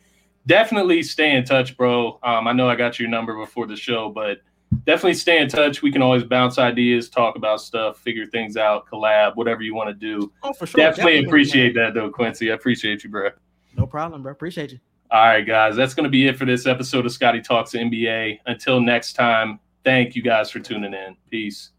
Definitely stay in touch, bro. Um, I know I got your number before the show, but definitely stay in touch. We can always bounce ideas, talk about stuff, figure things out, collab, whatever you want to do. Oh, for sure. Definitely, definitely appreciate that, though, Quincy. I appreciate you, bro. No problem, bro. Appreciate you. All right, guys, that's going to be it for this episode of Scotty Talks NBA. Until next time, thank you guys for tuning in. Peace.